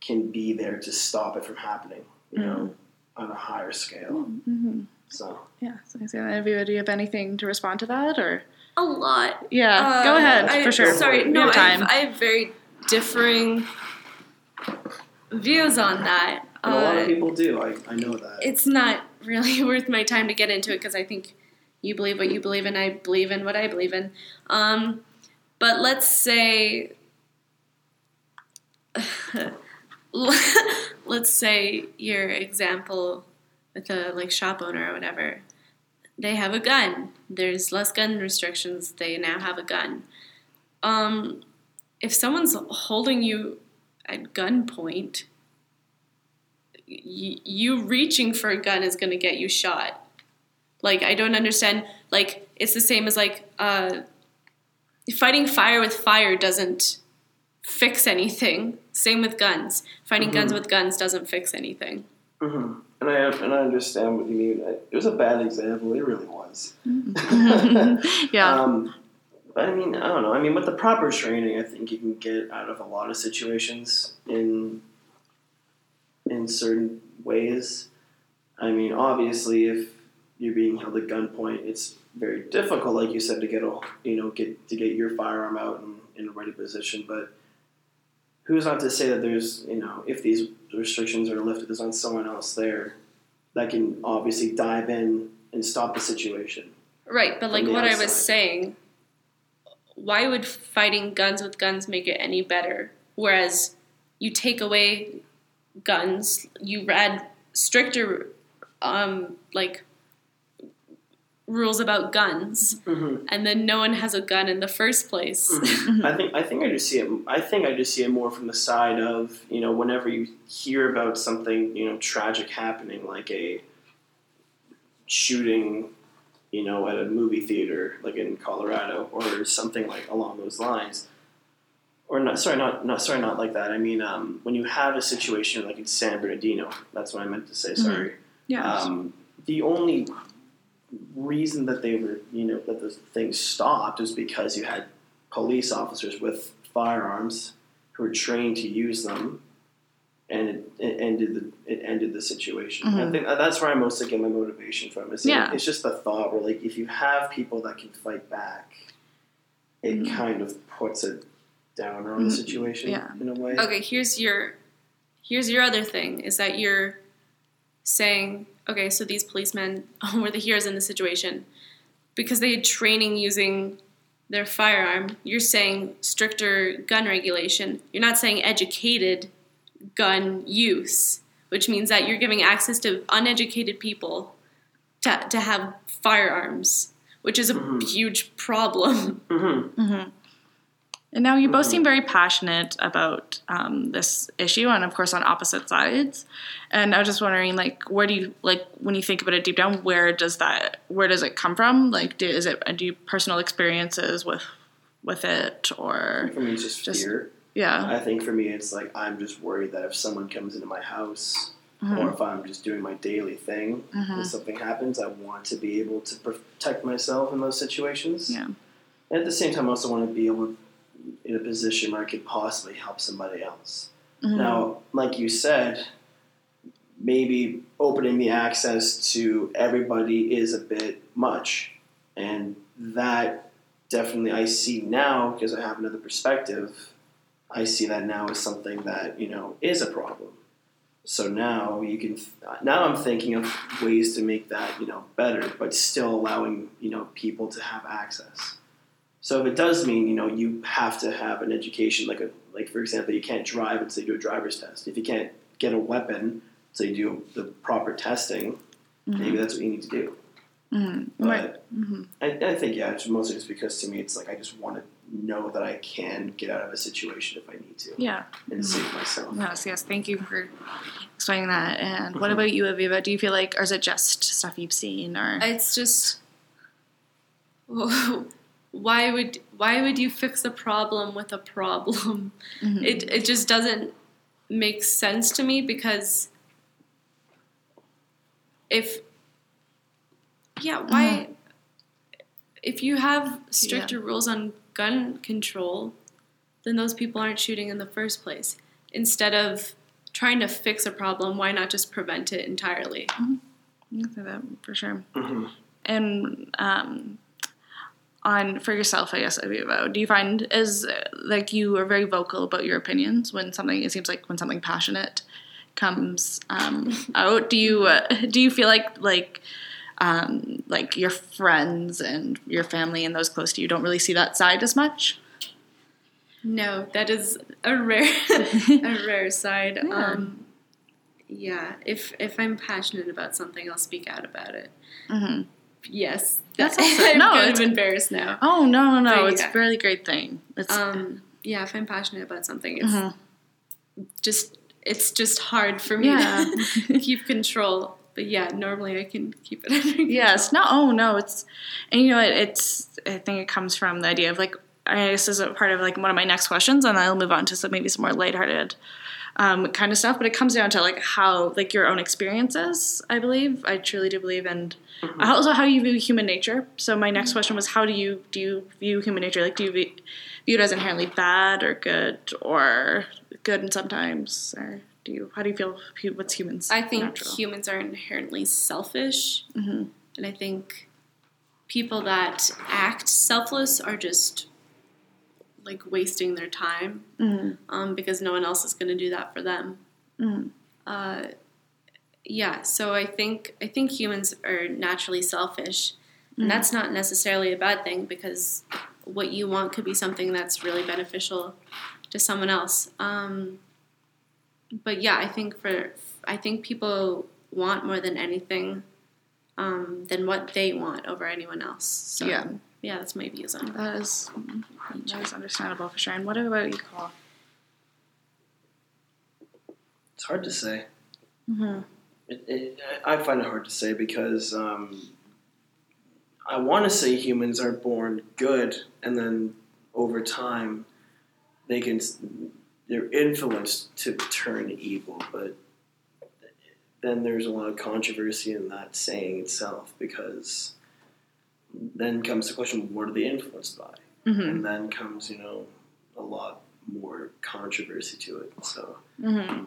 can be there to stop it from happening. You know, on a higher scale. hmm So Yeah. So, so Olivia, do you have anything to respond to that, or A lot. yeah, go Uh, ahead I- for sure. Sorry, no, have I time. have, I have very differing views on that. and a lot Uh, of people do. I, I know that. it's not really worth my time to get into it because I think you believe what you believe and I believe in what I believe in. Um, but let's say, let's say your example with a like shop owner or whatever, they have a gun. There's less gun restrictions. They now have a gun. Um, if someone's holding you at gunpoint, y- you reaching for a gun is going to get you shot. Like I don't understand. Like it's the same as like uh, fighting fire with fire doesn't fix anything. Same with guns. Fighting guns with guns doesn't fix anything. hmm and I and I understand what you mean. I- It was a bad example. It really was. yeah. Um, but I mean, I don't know. I mean, with the proper training, I think you can get out of a lot of situations in in certain ways. I mean, obviously, if you're being held at gunpoint, it's very difficult, like you said, to get a you know get to get your firearm out and in a ready position. But who's not to say that there's you know if these restrictions are lifted, there's not someone else there that can obviously dive in and stop the situation. Right, but like what I was saying, why would fighting guns with guns make it any better? Whereas you take away guns, you add stricter, um, like rules about guns, Mm-hmm. and then no one has a gun in the first place. I think I think I just see it. I think I just see it more from the side of you know whenever you hear about something you know tragic happening, like a shooting, you know, at a movie theater, like in Colorado, or something like along those lines. Or not, sorry, not, not sorry, not like that. I mean, um, when you have a situation like in San Bernardino, that's what I meant to say. Sorry. yeah. Um, the only reason that they were, you know, that the thing stopped was because you had police officers with firearms who were trained to use them, and it, it ended the it ended the situation. I Mhm. think that's where I mostly get my motivation from. Is Yeah. it's just the thought where like if you have people that can fight back, it Mhm. kind of puts it down on the Mhm. situation Yeah. in a way. okay, here's your here's your other thing is that you're saying, okay, so these policemen were the heroes in the situation because they had training using their firearm. You're saying stricter gun regulation. You're not saying educated gun use, which means that you're giving access to uneducated people to, to have firearms, which is a Mhm. huge problem. hmm hmm And now you both Mhm. seem very passionate about um, this issue, and of course on opposite sides. And I was just wondering, like, where do you like when you think about it deep down? Where does that? Where does it come from? Like, do, is it do you personal experiences with with it, or For me, it's just, Just- fear. Yeah? I think for me, it's like I'm just worried that if someone comes into my house Mhm. or if I'm just doing my daily thing Mhm. and something happens, I want to be able to protect myself in those situations. Yeah. And at the same time, I also want to be able in a position where I could possibly help somebody else. Mhm. Now, like you said, maybe opening the access to everybody is a bit much. And that definitely I see now because I have another perspective. I see that now as something that, you know, is a problem. So now you can now I'm thinking of ways to make that, you know, better, but still allowing, you know, people to have access. So if it does mean, you know, you have to have an education like a like for example, you can't drive until you do a driver's test. If you can't get a weapon until you do the proper testing, maybe that's what you need to do. Mhm. But Right. Mhm. I, I think yeah, it's mostly just because to me it's like I just want to know that I can get out of a situation if I need to Yeah. and save myself. Yes. Yes. Thank you for explaining that. And what about you, Aviva? Do you feel like, or is it just stuff you've seen, or It's just why would why would you fix a problem with a problem? Mhm. It it just doesn't make sense to me because if yeah, why if you have stricter rules on gun control, then those people aren't shooting in the first place. Instead of trying to fix a problem, why not just prevent it entirely? You can say that for sure. hmm and um, on for yourself, I guess, Aviva, do you find is like you are very vocal about your opinions when something it seems like when something passionate comes um, out? Do you uh, do you feel like like um, like your friends and your family and those close to you don't really see that side as much? No, that is a rare a rare side. Yeah. Um yeah, if if I'm passionate about something, I'll speak out about it. hmm Yes. That's That- awesome. I'm No, kind it's- of embarrassed now. Oh no no no! But It's yeah. a really great thing. It's Um yeah, if I'm passionate about something, it's Mhm. just it's just hard for me Yeah. to keep control. But yeah, normally I can keep it. Yes. No. Oh no. It's and you know it, it's. I think it comes from the idea of like. I guess this is a part of like one of my next questions, and I'll move on to some maybe some more lighthearted um, kind of stuff. But it comes down to like how like your own experiences. I believe I truly do believe, and also how you view human nature. So my next question was, how do you do you view human nature? Like, do you view, view it as inherently bad or good, or good and sometimes, or do you? How do you feel? What's humans? I think natural? humans are inherently selfish, Mhm. and I think people that act selfless are just like wasting their time Mhm. um, because no one else is going to do that for them. Mhm. Uh, yeah, so I think I think humans are naturally selfish, and that's not necessarily a bad thing because what you want could be something that's really beneficial to someone else. Um, but yeah, I think for I think people want more than anything um, than what they want over anyone else. So Yeah. yeah, that's my views on it. That is that is understandable for sure. And what about you, Cole? It's hard to say. Mm-hmm. It, it, I find it hard to say because um, I want to say humans are born good, and then over time they can they're influenced to turn evil. But then there's a lot of controversy in that saying itself because then comes the question: What are they influenced by? Mm-hmm. And then comes you know a lot more controversy to it. So. Mm-hmm.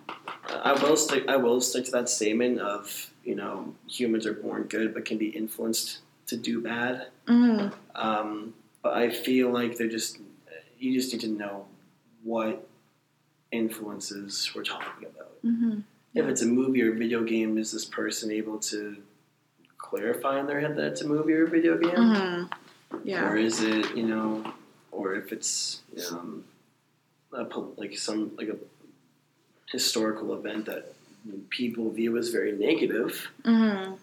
I will stick. I will stick to that statement of you know humans are born good but can be influenced to do bad. Mm-hmm. Um, but I feel like they're just you just need to know what influences we're talking about. Mm-hmm. If it's a movie or video game, is this person able to clarify in their head that it's a movie or a video game, Mm-hmm. Yeah. or is it you know, or if it's um, a, like some like a historical event that people view as very negative Mm-hmm.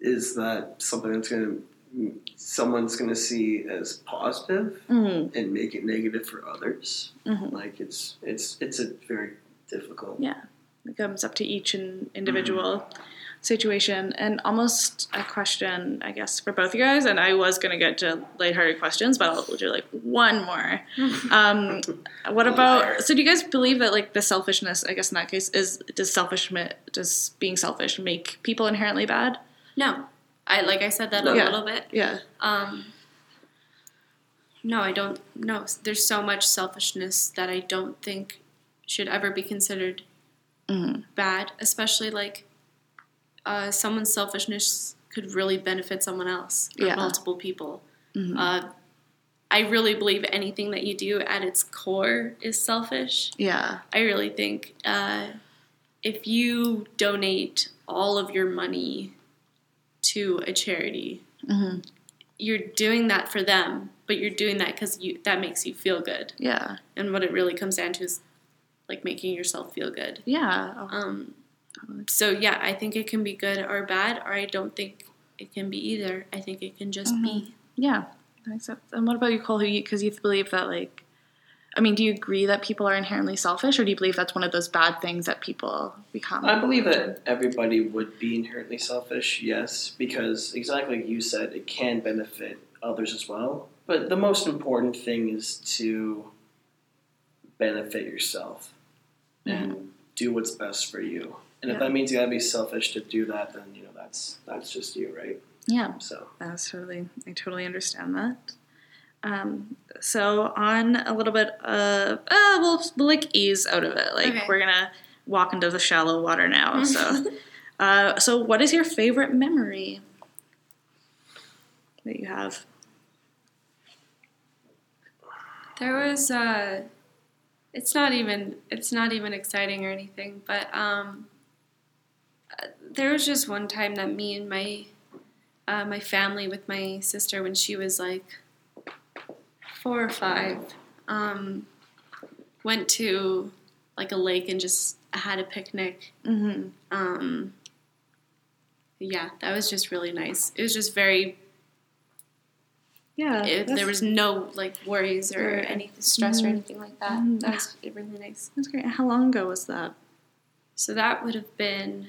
is that something that's going to someone's going to see as positive Mm-hmm. and make it negative for others Mm-hmm. like it's it's it's a very difficult Yeah. It comes up to each an individual situation and almost a question, I guess, for both you guys. And I was going to get to lighthearted questions, but I'll do like one more. Um, what about, Liar. so do you guys believe that like the selfishness, I guess in that case, is, does selfishness does being selfish make people inherently bad? No, I like I said that a Yeah. little bit. Yeah. Um, no, I don't. No, there's so much selfishness that I don't think should ever be considered Mm-hmm. bad, especially like uh, someone's selfishness could really benefit someone else or Yeah. multiple people. Mhm. Uh, I really believe anything that you do at its core is selfish. Yeah. I really think uh, if you donate all of your money to a charity, Mm-hmm. you're doing that for them, but you're doing that because you that makes you feel good. Yeah. And what it really comes down to is like making yourself feel good. Yeah. Oh, Um, so yeah, I think it can be good or bad, or I don't think it can be either. I think it can just be. Yeah, that makes sense. And what about you, Cole? Who because you, believe that, like, I mean, do you agree that people are inherently selfish, or do you believe that's one of those bad things that people become? I believe that everybody would be inherently selfish, yes, because exactly like you said, it can benefit others as well. But the most important thing is to benefit yourself and do what's best for you. And if that means you gotta be selfish to do that, then you know that's that's just you, right? Yeah, So that's totally. I totally understand that. Um, so on a little bit of, uh, we'll, we'll like ease out of it. Like Okay. we're gonna walk into the shallow water now. So, uh, so what is your favorite memory that you have? There was uh it's not even it's not even exciting or anything, but um uh, there was just one time that me and my uh, my family with my sister when she was like four or five um went to like a lake and just had a picnic Mm-hmm. um yeah that was just really nice it was just very Yeah, it, there was no like worries or Right. any stress or Mhm. anything like that. Mhm. That was really nice. That's great. How long ago was that? So that would have been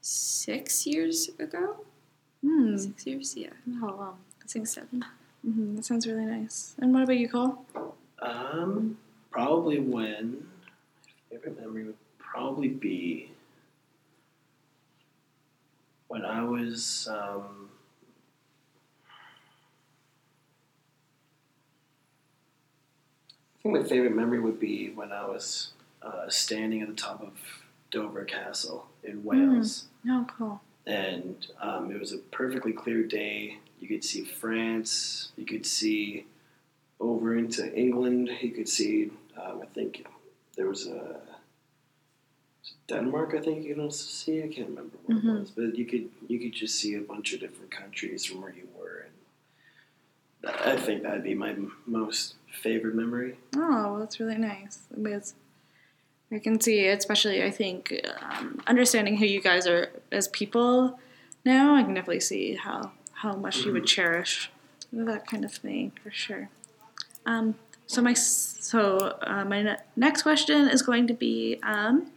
six years ago. Hmm. Six years, yeah, Oh, wow. Six seven. hmm That sounds really nice. And what about you, Cole? um probably when favorite memory would probably be when I was um, I think my favorite memory would be when I was uh, standing at the top of Dover Castle in Wales Oh, cool. And um, it was a perfectly clear day. You could see France. You could see over into England. You could see. Um, I think there was a Denmark. I think you could also see. I can't remember what Mhm. it was, but you could you could just see a bunch of different countries from where you were. And I think that'd be my m- most favorite memory. Oh, well, that's really nice. Because I can see, especially I think, um, understanding who you guys are as people now, I can definitely see how how much you would cherish that kind of thing for sure. Um, so my so uh, my ne- next question is going to be um,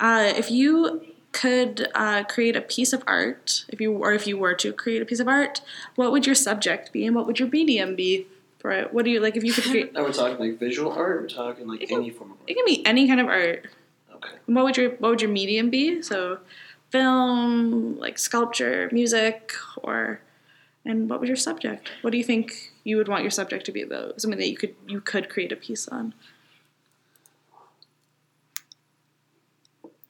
uh, if you could uh, create a piece of art, if you or if you were to create a piece of art, what would your subject be and what would your medium be for it? What do you like if you could create? Now we're talking like visual art. We're talking like It can- any form of art. It can be any kind of art. Okay. What would your what would your medium be? So, film, like sculpture, music, or and what was your subject? What do you think you would want your subject to be though? Something that you could you could create a piece on.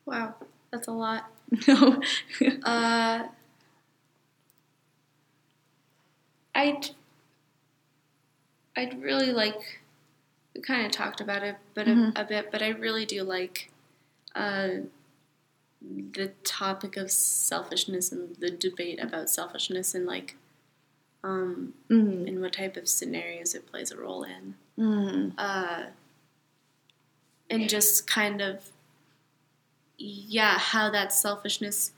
Wow, that's a lot. No. Uh, I'd I'd really like. We kind of talked about it, but Mhm. a, a bit. But I really do like uh, the topic of selfishness and the debate about selfishness and like um, mm. and what type of scenarios it plays a role in. Mm. uh, and just kind of yeah how that selfishness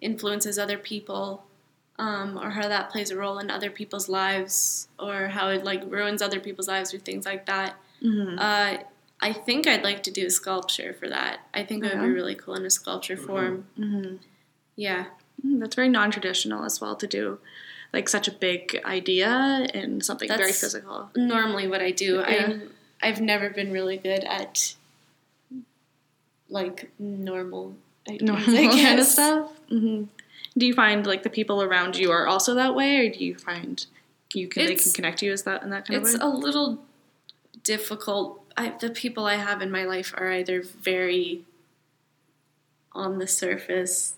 influences other people um, or how that plays a role in other people's lives or how it like ruins other people's lives or things like that Mm. uh, i think i'd like to do a sculpture for that i think it would be really cool in a sculpture form Mm. yeah Mm, That's very non-traditional as well to do, like such a big idea in something very physical. normally what i do Yeah. i'm i've never been really good at like normal ideas, normal kind of guess. stuff. hmm Do you find like the people around you are also that way, or do you find you can they can connect you as that in that kind of way? It's a little difficult. I, the people I have in my life are either very on the surface,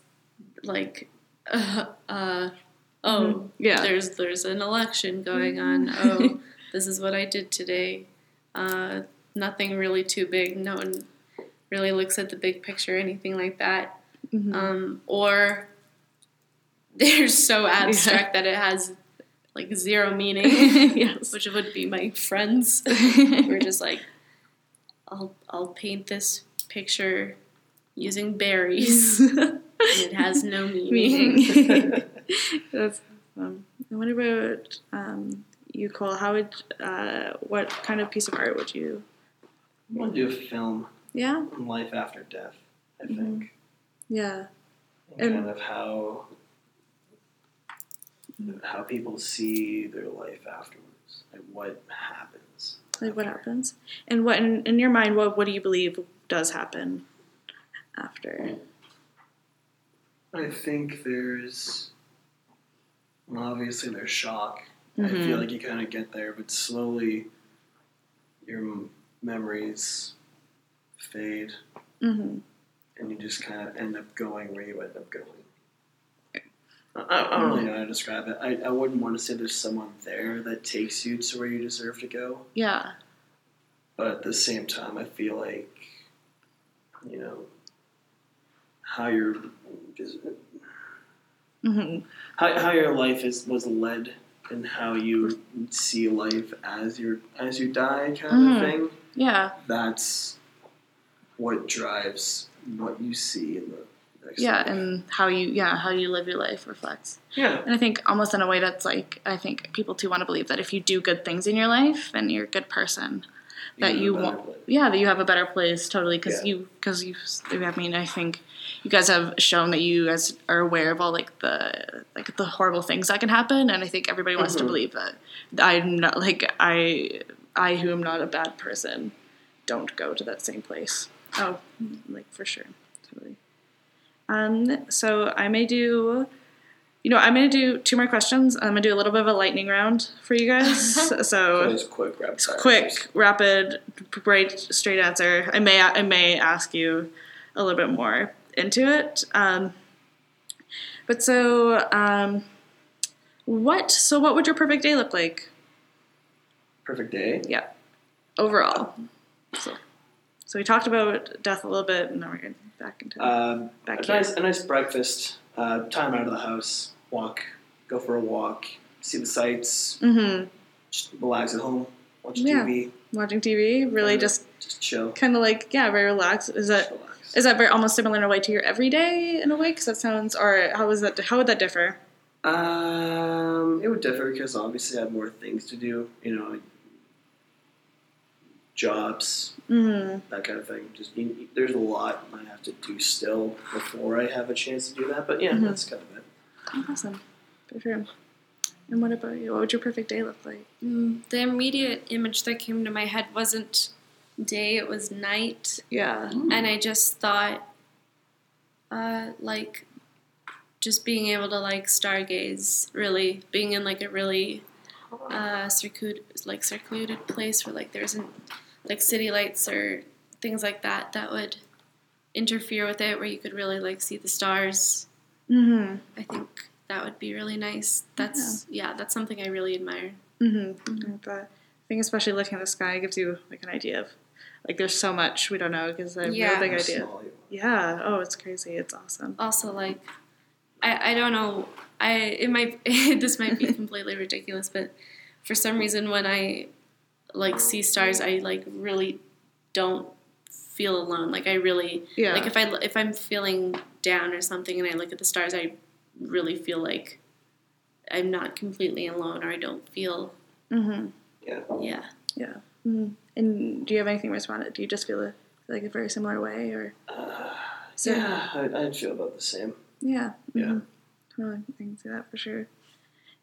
like, uh, uh, oh, yeah. there's there's an election going on. Oh, this is what I did today. Uh, nothing really too big. No one really looks at the big picture, or anything like that. Mhm. Um, or they're so abstract that it has like zero meaning yes. which would be my friends. We're just like, I'll I'll paint this picture using berries. it has no meaning. meaning. That's um, and what about um, you, Cole? How would uh, what kind of piece of art would you? I want to do a film Yeah, on life after death. I Mhm. think. yeah, and And- kind of how how people see their life afterwards, like what happens. like what happens, and what in, in your mind, what what do you believe does happen after? I think there's well, obviously there's shock. I Mhm. feel like you kind of get there, but slowly your m- memories fade, hmm and you just kind of end up going where you end up going. I, I don't really know how to describe it. I, I wouldn't want to say there's someone there that takes you to where you deserve to go. Yeah, but at the same time, I feel like you know how your just hmm how, how your life is was led and how you see life as you as you die, kind Mhm. of thing. yeah, That's what drives what you see in the yeah, and how you yeah how you live your life reflects. yeah, And I think almost in a way that's like I think people too want to believe that if you do good things in your life, then you're a good person. that have you want- life. Yeah, that you have a better place totally because Yeah. you because you. I mean, I think you guys have shown that you guys are aware of all like the like the horrible things that can happen, and I think everybody wants to Mhm. believe that I'm not like I I who am not a bad person don't go to that same place. Oh, like for sure, totally. Um, so I may do, you know, I'm gonna do two more questions. I'm gonna do a little bit of a lightning round for you guys. so quick, rapid quick, rapid, right, straight answer. I may I may ask you a little bit more into it. Um, but so, um, what? So, what would your perfect day look like? Perfect day. Yeah, overall. So, so we talked about death a little bit, and now we're getting back into Um, back a here. nice, a nice breakfast. Uh, time out of the house. Walk. Go for a walk. See the sights. mm-hmm. Just relax at home. Watch Yeah. TV. Watching TV, really just Just chill. kind of like yeah, very relaxed. Is that relax. is that very almost similar in a way to your everyday in a way? Because that sounds, or how is that? How would that differ? Um, it would differ because obviously I have more things to do. You know, jobs, hmm that kind of thing. Just you, there's a lot I have to do still before I have a chance to do that. But yeah, Mhm. that's kind of it. Awesome, good for sure. And what about you? What would your perfect day look like? Mm, the immediate image that came to my head wasn't day; it was night. Yeah. and I just thought, uh, like, just being able to like stargaze, really being in like a really uh, secluded, like secluded place where like there isn't like city lights or things like that that would interfere with it, where you could really like see the stars. Mm-hmm. I think that would be really nice. That's yeah, that's something I really admire. Mm-hmm. But I think especially looking at the sky gives you like an idea of like there's so much we don't know because I have Yeah. no big idea. small you are. Yeah. Oh, it's crazy. It's awesome. also like I, I don't know I it might this might be completely ridiculous but for some reason when I like see stars I like really don't feel alone like I really Yeah. like if I if I'm feeling down or something and I look at the stars I really feel like I'm not completely alone or I don't feel mm-hmm. yeah Yeah. hmm And do you have anything to respond to? Do you just feel a, like a very similar way or? Uh, So- yeah, I, I'd feel about the same. Yeah. Yeah. Totally. I can see that for sure.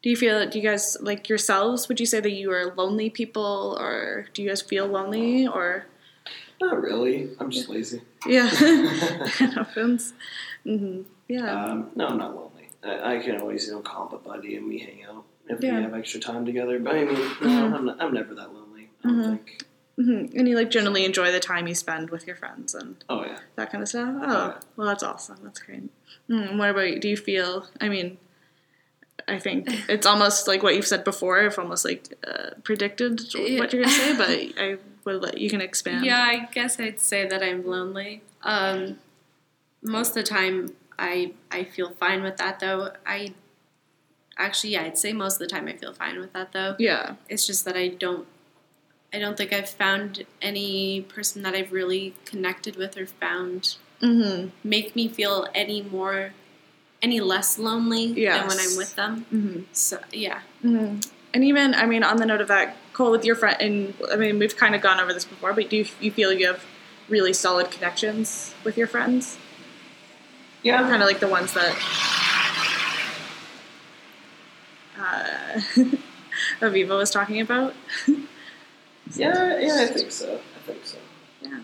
Do you feel, do you guys, like yourselves, would you say that you are lonely people or do you guys feel lonely or? Not really. I'm just lazy. Yeah. happens. hmm Yeah. Um, no, I'm not lonely. I, I can always, you know, call up a buddy and we hang out if Yeah. we have extra time together. But I mean, no, Mhm. I'm, not, I'm never that lonely. I don't Mhm. think. Hmm And you like generally enjoy the time you spend with your friends and Oh yeah. that kind of stuff? Oh, Yeah. well, that's awesome. That's great. Mm, what about you? Do you feel, I mean, I think it's almost like what you've said before. I've almost like uh, predicted what you're going to say, but I will let you can expand. Yeah, I guess I'd say that I'm lonely. Um, most of the time, I I feel fine with that though. I actually, yeah, I'd say most of the time I feel fine with that though. Yeah. It's just that I don't. I don't think I've found any person that I've really connected with or found Mm-hmm. make me feel any more, any less lonely than when I'm with them. Mm-hmm. So yeah, Mm-hmm. And even, I mean, on the note of that, Cole, with your friend, and I mean, we've kind of gone over this before, but do you, you feel you have really solid connections with your friends? Yeah. Kind of like the ones that. Uh, Aviva was talking about. Yeah, yeah, I think so. I think so. Yeah.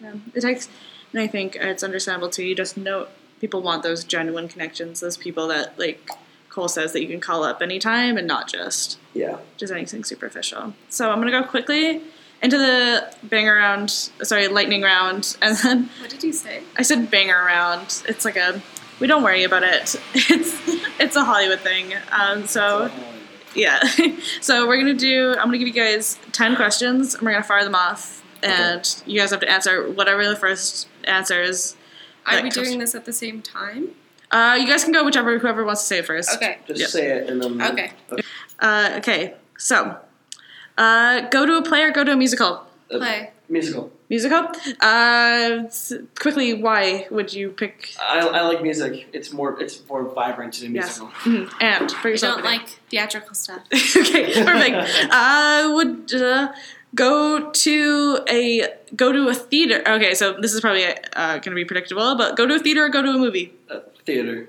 yeah. It takes, and I think it's understandable too. You just know people want those genuine connections, those people that, like Cole says, that you can call up anytime and not just Yeah. just anything superficial. So I'm gonna go quickly into the bang around, sorry, lightning round, and then what did you say? I said banger round. It's like a, we don't worry about it. It's it's a Hollywood thing. Um, so yeah. so we're gonna do. I'm gonna give you guys ten questions, and we're gonna fire them off, and you guys have to answer whatever the first answer is. Are we comes- doing this at the same time? Uh, you guys can go whichever whoever wants to say it first. Okay. Just Yep. say it and then. Okay. Uh, okay. So, uh, go to a play or go to a musical. Uh, Play. Musical. Musical. Uh, quickly, why would you pick? I, I like music. It's more it's more vibrant to the Yes. musical. Mhm. And for I don't like theatrical stuff. okay, perfect. I would uh, go to a go to a theater. Okay, so this is probably uh, going to be predictable, but go to a theater or go to a movie. Uh, theater.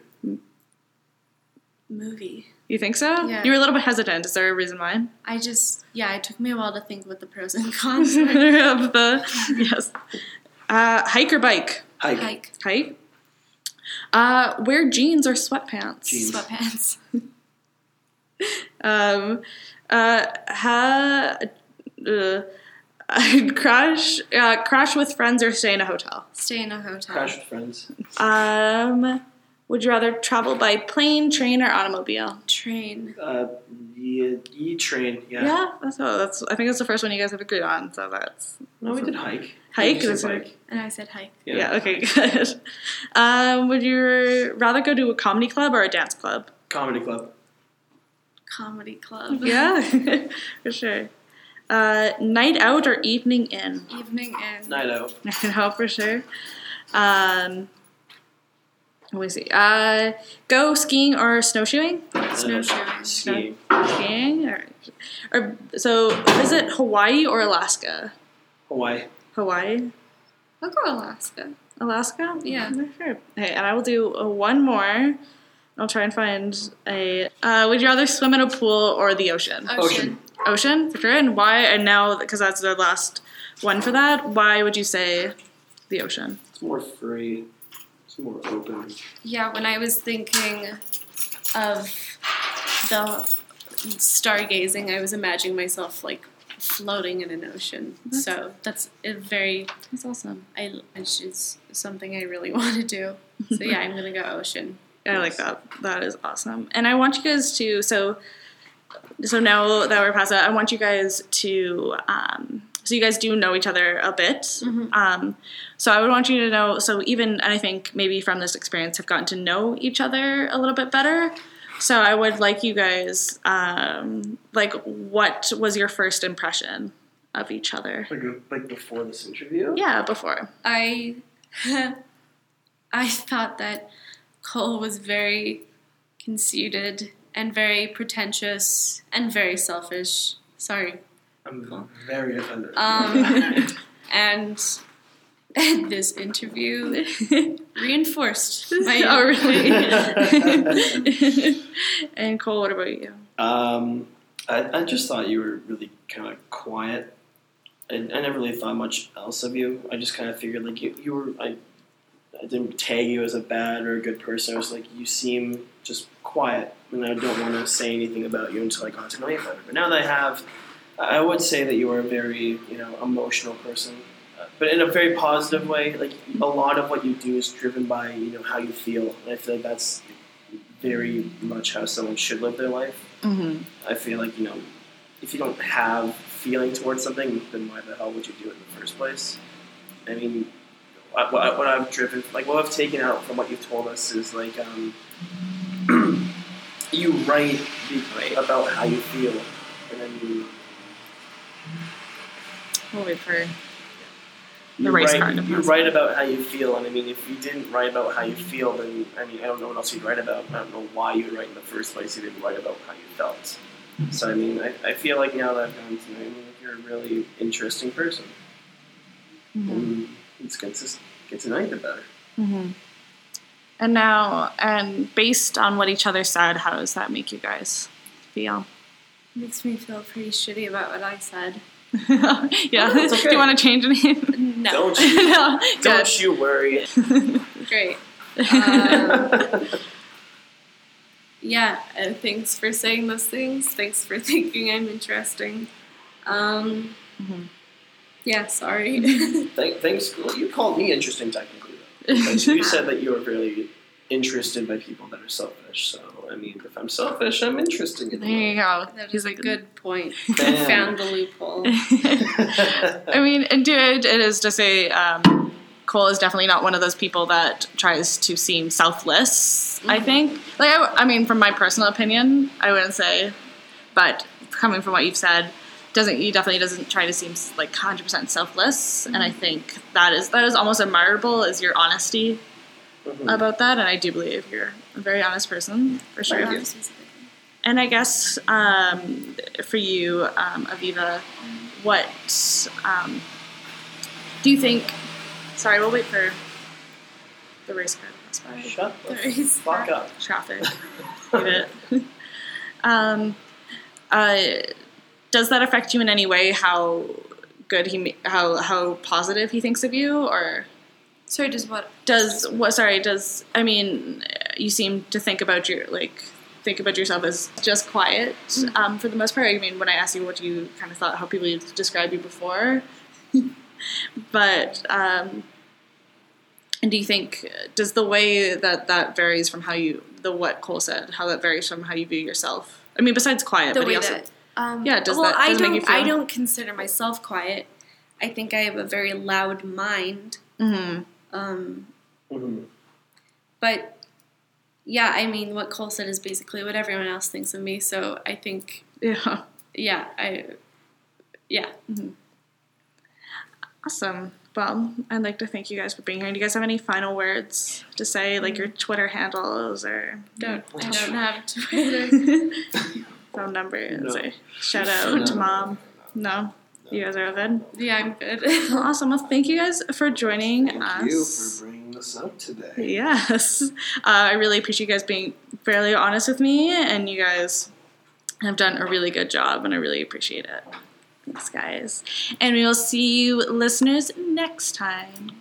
Movie. You think so? Yeah. You were a little bit hesitant. Is there a reason why? I just yeah, it took me a while to think what the pros and cons of the yes. Uh, hike or bike? Hike. Hike, Hike. Uh, wear jeans or sweatpants? Jeans. sweatpants. Um, uh, ha, uh, crash, uh, crash with friends or stay in a hotel. Stay in a hotel. Crash with friends. Um, would you rather travel by plane, train, or automobile? Train. Uh, ye, ye train. Yeah. Yeah, that's oh, that's. I think that's the first one you guys have agreed on. So that's No, we did hike. Hike You said is like- bike. And I said hike. yeah. okay, good. Um, would you rather go to a comedy club or a dance club? Comedy club. Comedy club. Yeah, for sure. Uh, night out or evening in? Evening and Night out. no, for sure. Um, let me see. Uh, go skiing or snowshoeing? snowshoeing. Skiing. Skiing, or, or so visit Hawaii or Alaska? Hawaii. Hawaii, I'll go Alaska. Alaska. Yeah. sure. Hey, and I will do uh, one more. I'll try and find a. Uh, would you rather swim in a pool or the ocean? Ocean. Ocean, for sure. And why? And now, because that's the last one for that, why would you say the ocean? It's more free. It's more open. Yeah, when I was thinking of the stargazing, I was imagining myself like floating in an ocean. So that's a very, That's awesome. I, it's just something I really want to do. So yeah, I'm gonna go ocean. I like that. That is awesome. And I want you guys to so so now that we're past that, I want you guys to um, so you guys do know each other a bit. Mhm. Um, so I would want you to know. So even and I think maybe from this experience have gotten to know each other a little bit better. So I would like you guys um, like what was your first impression of each other? Like, like before this interview? Yeah, before. I I thought that Cole was very conceited and very pretentious and very selfish. Sorry. I'm very offended. Um, and this interview reinforced my oh, really? and Cole, what about you? Um, I, I just thought you were really kind of quiet. I, I never really thought much else of you. I just kind of figured like you, you were. I, I didn't tag you as a bad or a good person. I was like you seem just quiet, and I don't want to say anything about you until I got to know you better. But now that I have, I would say that you are a very you know emotional person, uh, but in a very positive way. Like a lot of what you do is driven by you know how you feel, and I feel like that's very much how someone should live their life. Mm-hmm. I feel like you know, if you don't have feeling towards something, then why the hell would you do it in the first place? I mean, what, what, I've driven, like what I've taken out from what you've told us is like, um, you write the- about how you feel, and then you, We'll wait for you The race write, card you write about how you feel, and I mean, if you didn't write about how you feel, then I mean, I don't know what else you'd write about. I don't know why you would write in the first place. You didn't write about how you felt. So I mean, I, I feel like now that I've gotten to know you, you're a really interesting person. And it's good to get to know you better. Mm-hmm. And now, and based on what each other said, how does that make you guys feel? makes me feel pretty shitty about what I said. yeah. it's okay. Do you want to change anything? No, Don't you? no. Don't you worry. great. Um, yeah, and thanks for saying those things. Thanks for thinking I'm interesting. Um, Mhm. yeah, sorry. Thank, thanks. Well, you called me interesting, technically. Though. Because you said that you were really interested by people that are selfish. So I mean, if I'm selfish, I'm interesting in There you go. that He's is a like, good point. Bam. Found the loophole. I mean, and do it, it is to say, um, Cole is definitely not one of those people that tries to seem selfless. I think, like, I, I mean, from my personal opinion, I wouldn't say, but coming from what you've said, doesn't he definitely doesn't try to seem like hundred percent selfless, and I think that is that is almost admirable is your honesty Mhm. about that, and I do believe you're a very honest person for sure. Thank you. And I guess um, for you, um, Aviva, what um, do you think? Sorry, we'll wait for the race car to pass by. Shut the There is fuck up. Traffic. Um, uh, does that affect you in any way? How good he, how how positive he thinks of you, or Sorry, does what? does what? Sorry, does I mean you seem to think about your like think about yourself as just quiet um, for the most part. I mean, when I asked you what you kind of thought how people describe you before, but um, and do you think does the way that that varies from how you the what Cole said how that varies from how you view yourself? I mean, besides quiet, The but he way also that. Um, Yeah, does well, that- I does it don't. feel- I don't consider myself quiet. I think I have a very loud mind. Mhm. Um, Mm-hmm. but yeah, I mean, what Cole said is basically what everyone else thinks of me. So I think, yeah. yeah, I, yeah. Awesome. Well, I'd like to thank you guys for being here. Do you guys have any final words to say, like your Twitter handles or Don't I don't have Twitter. phone numbers No. or shout out to mom? No? You guys are all good? yeah, I'm good. Awesome. Well, thank you guys for joining Thank us. you for bringing us up today. Yes. Uh, I really appreciate you guys being fairly honest with me, and you guys have done a really good job, and I really appreciate it. Thanks, guys. And we will see you, listeners, next time.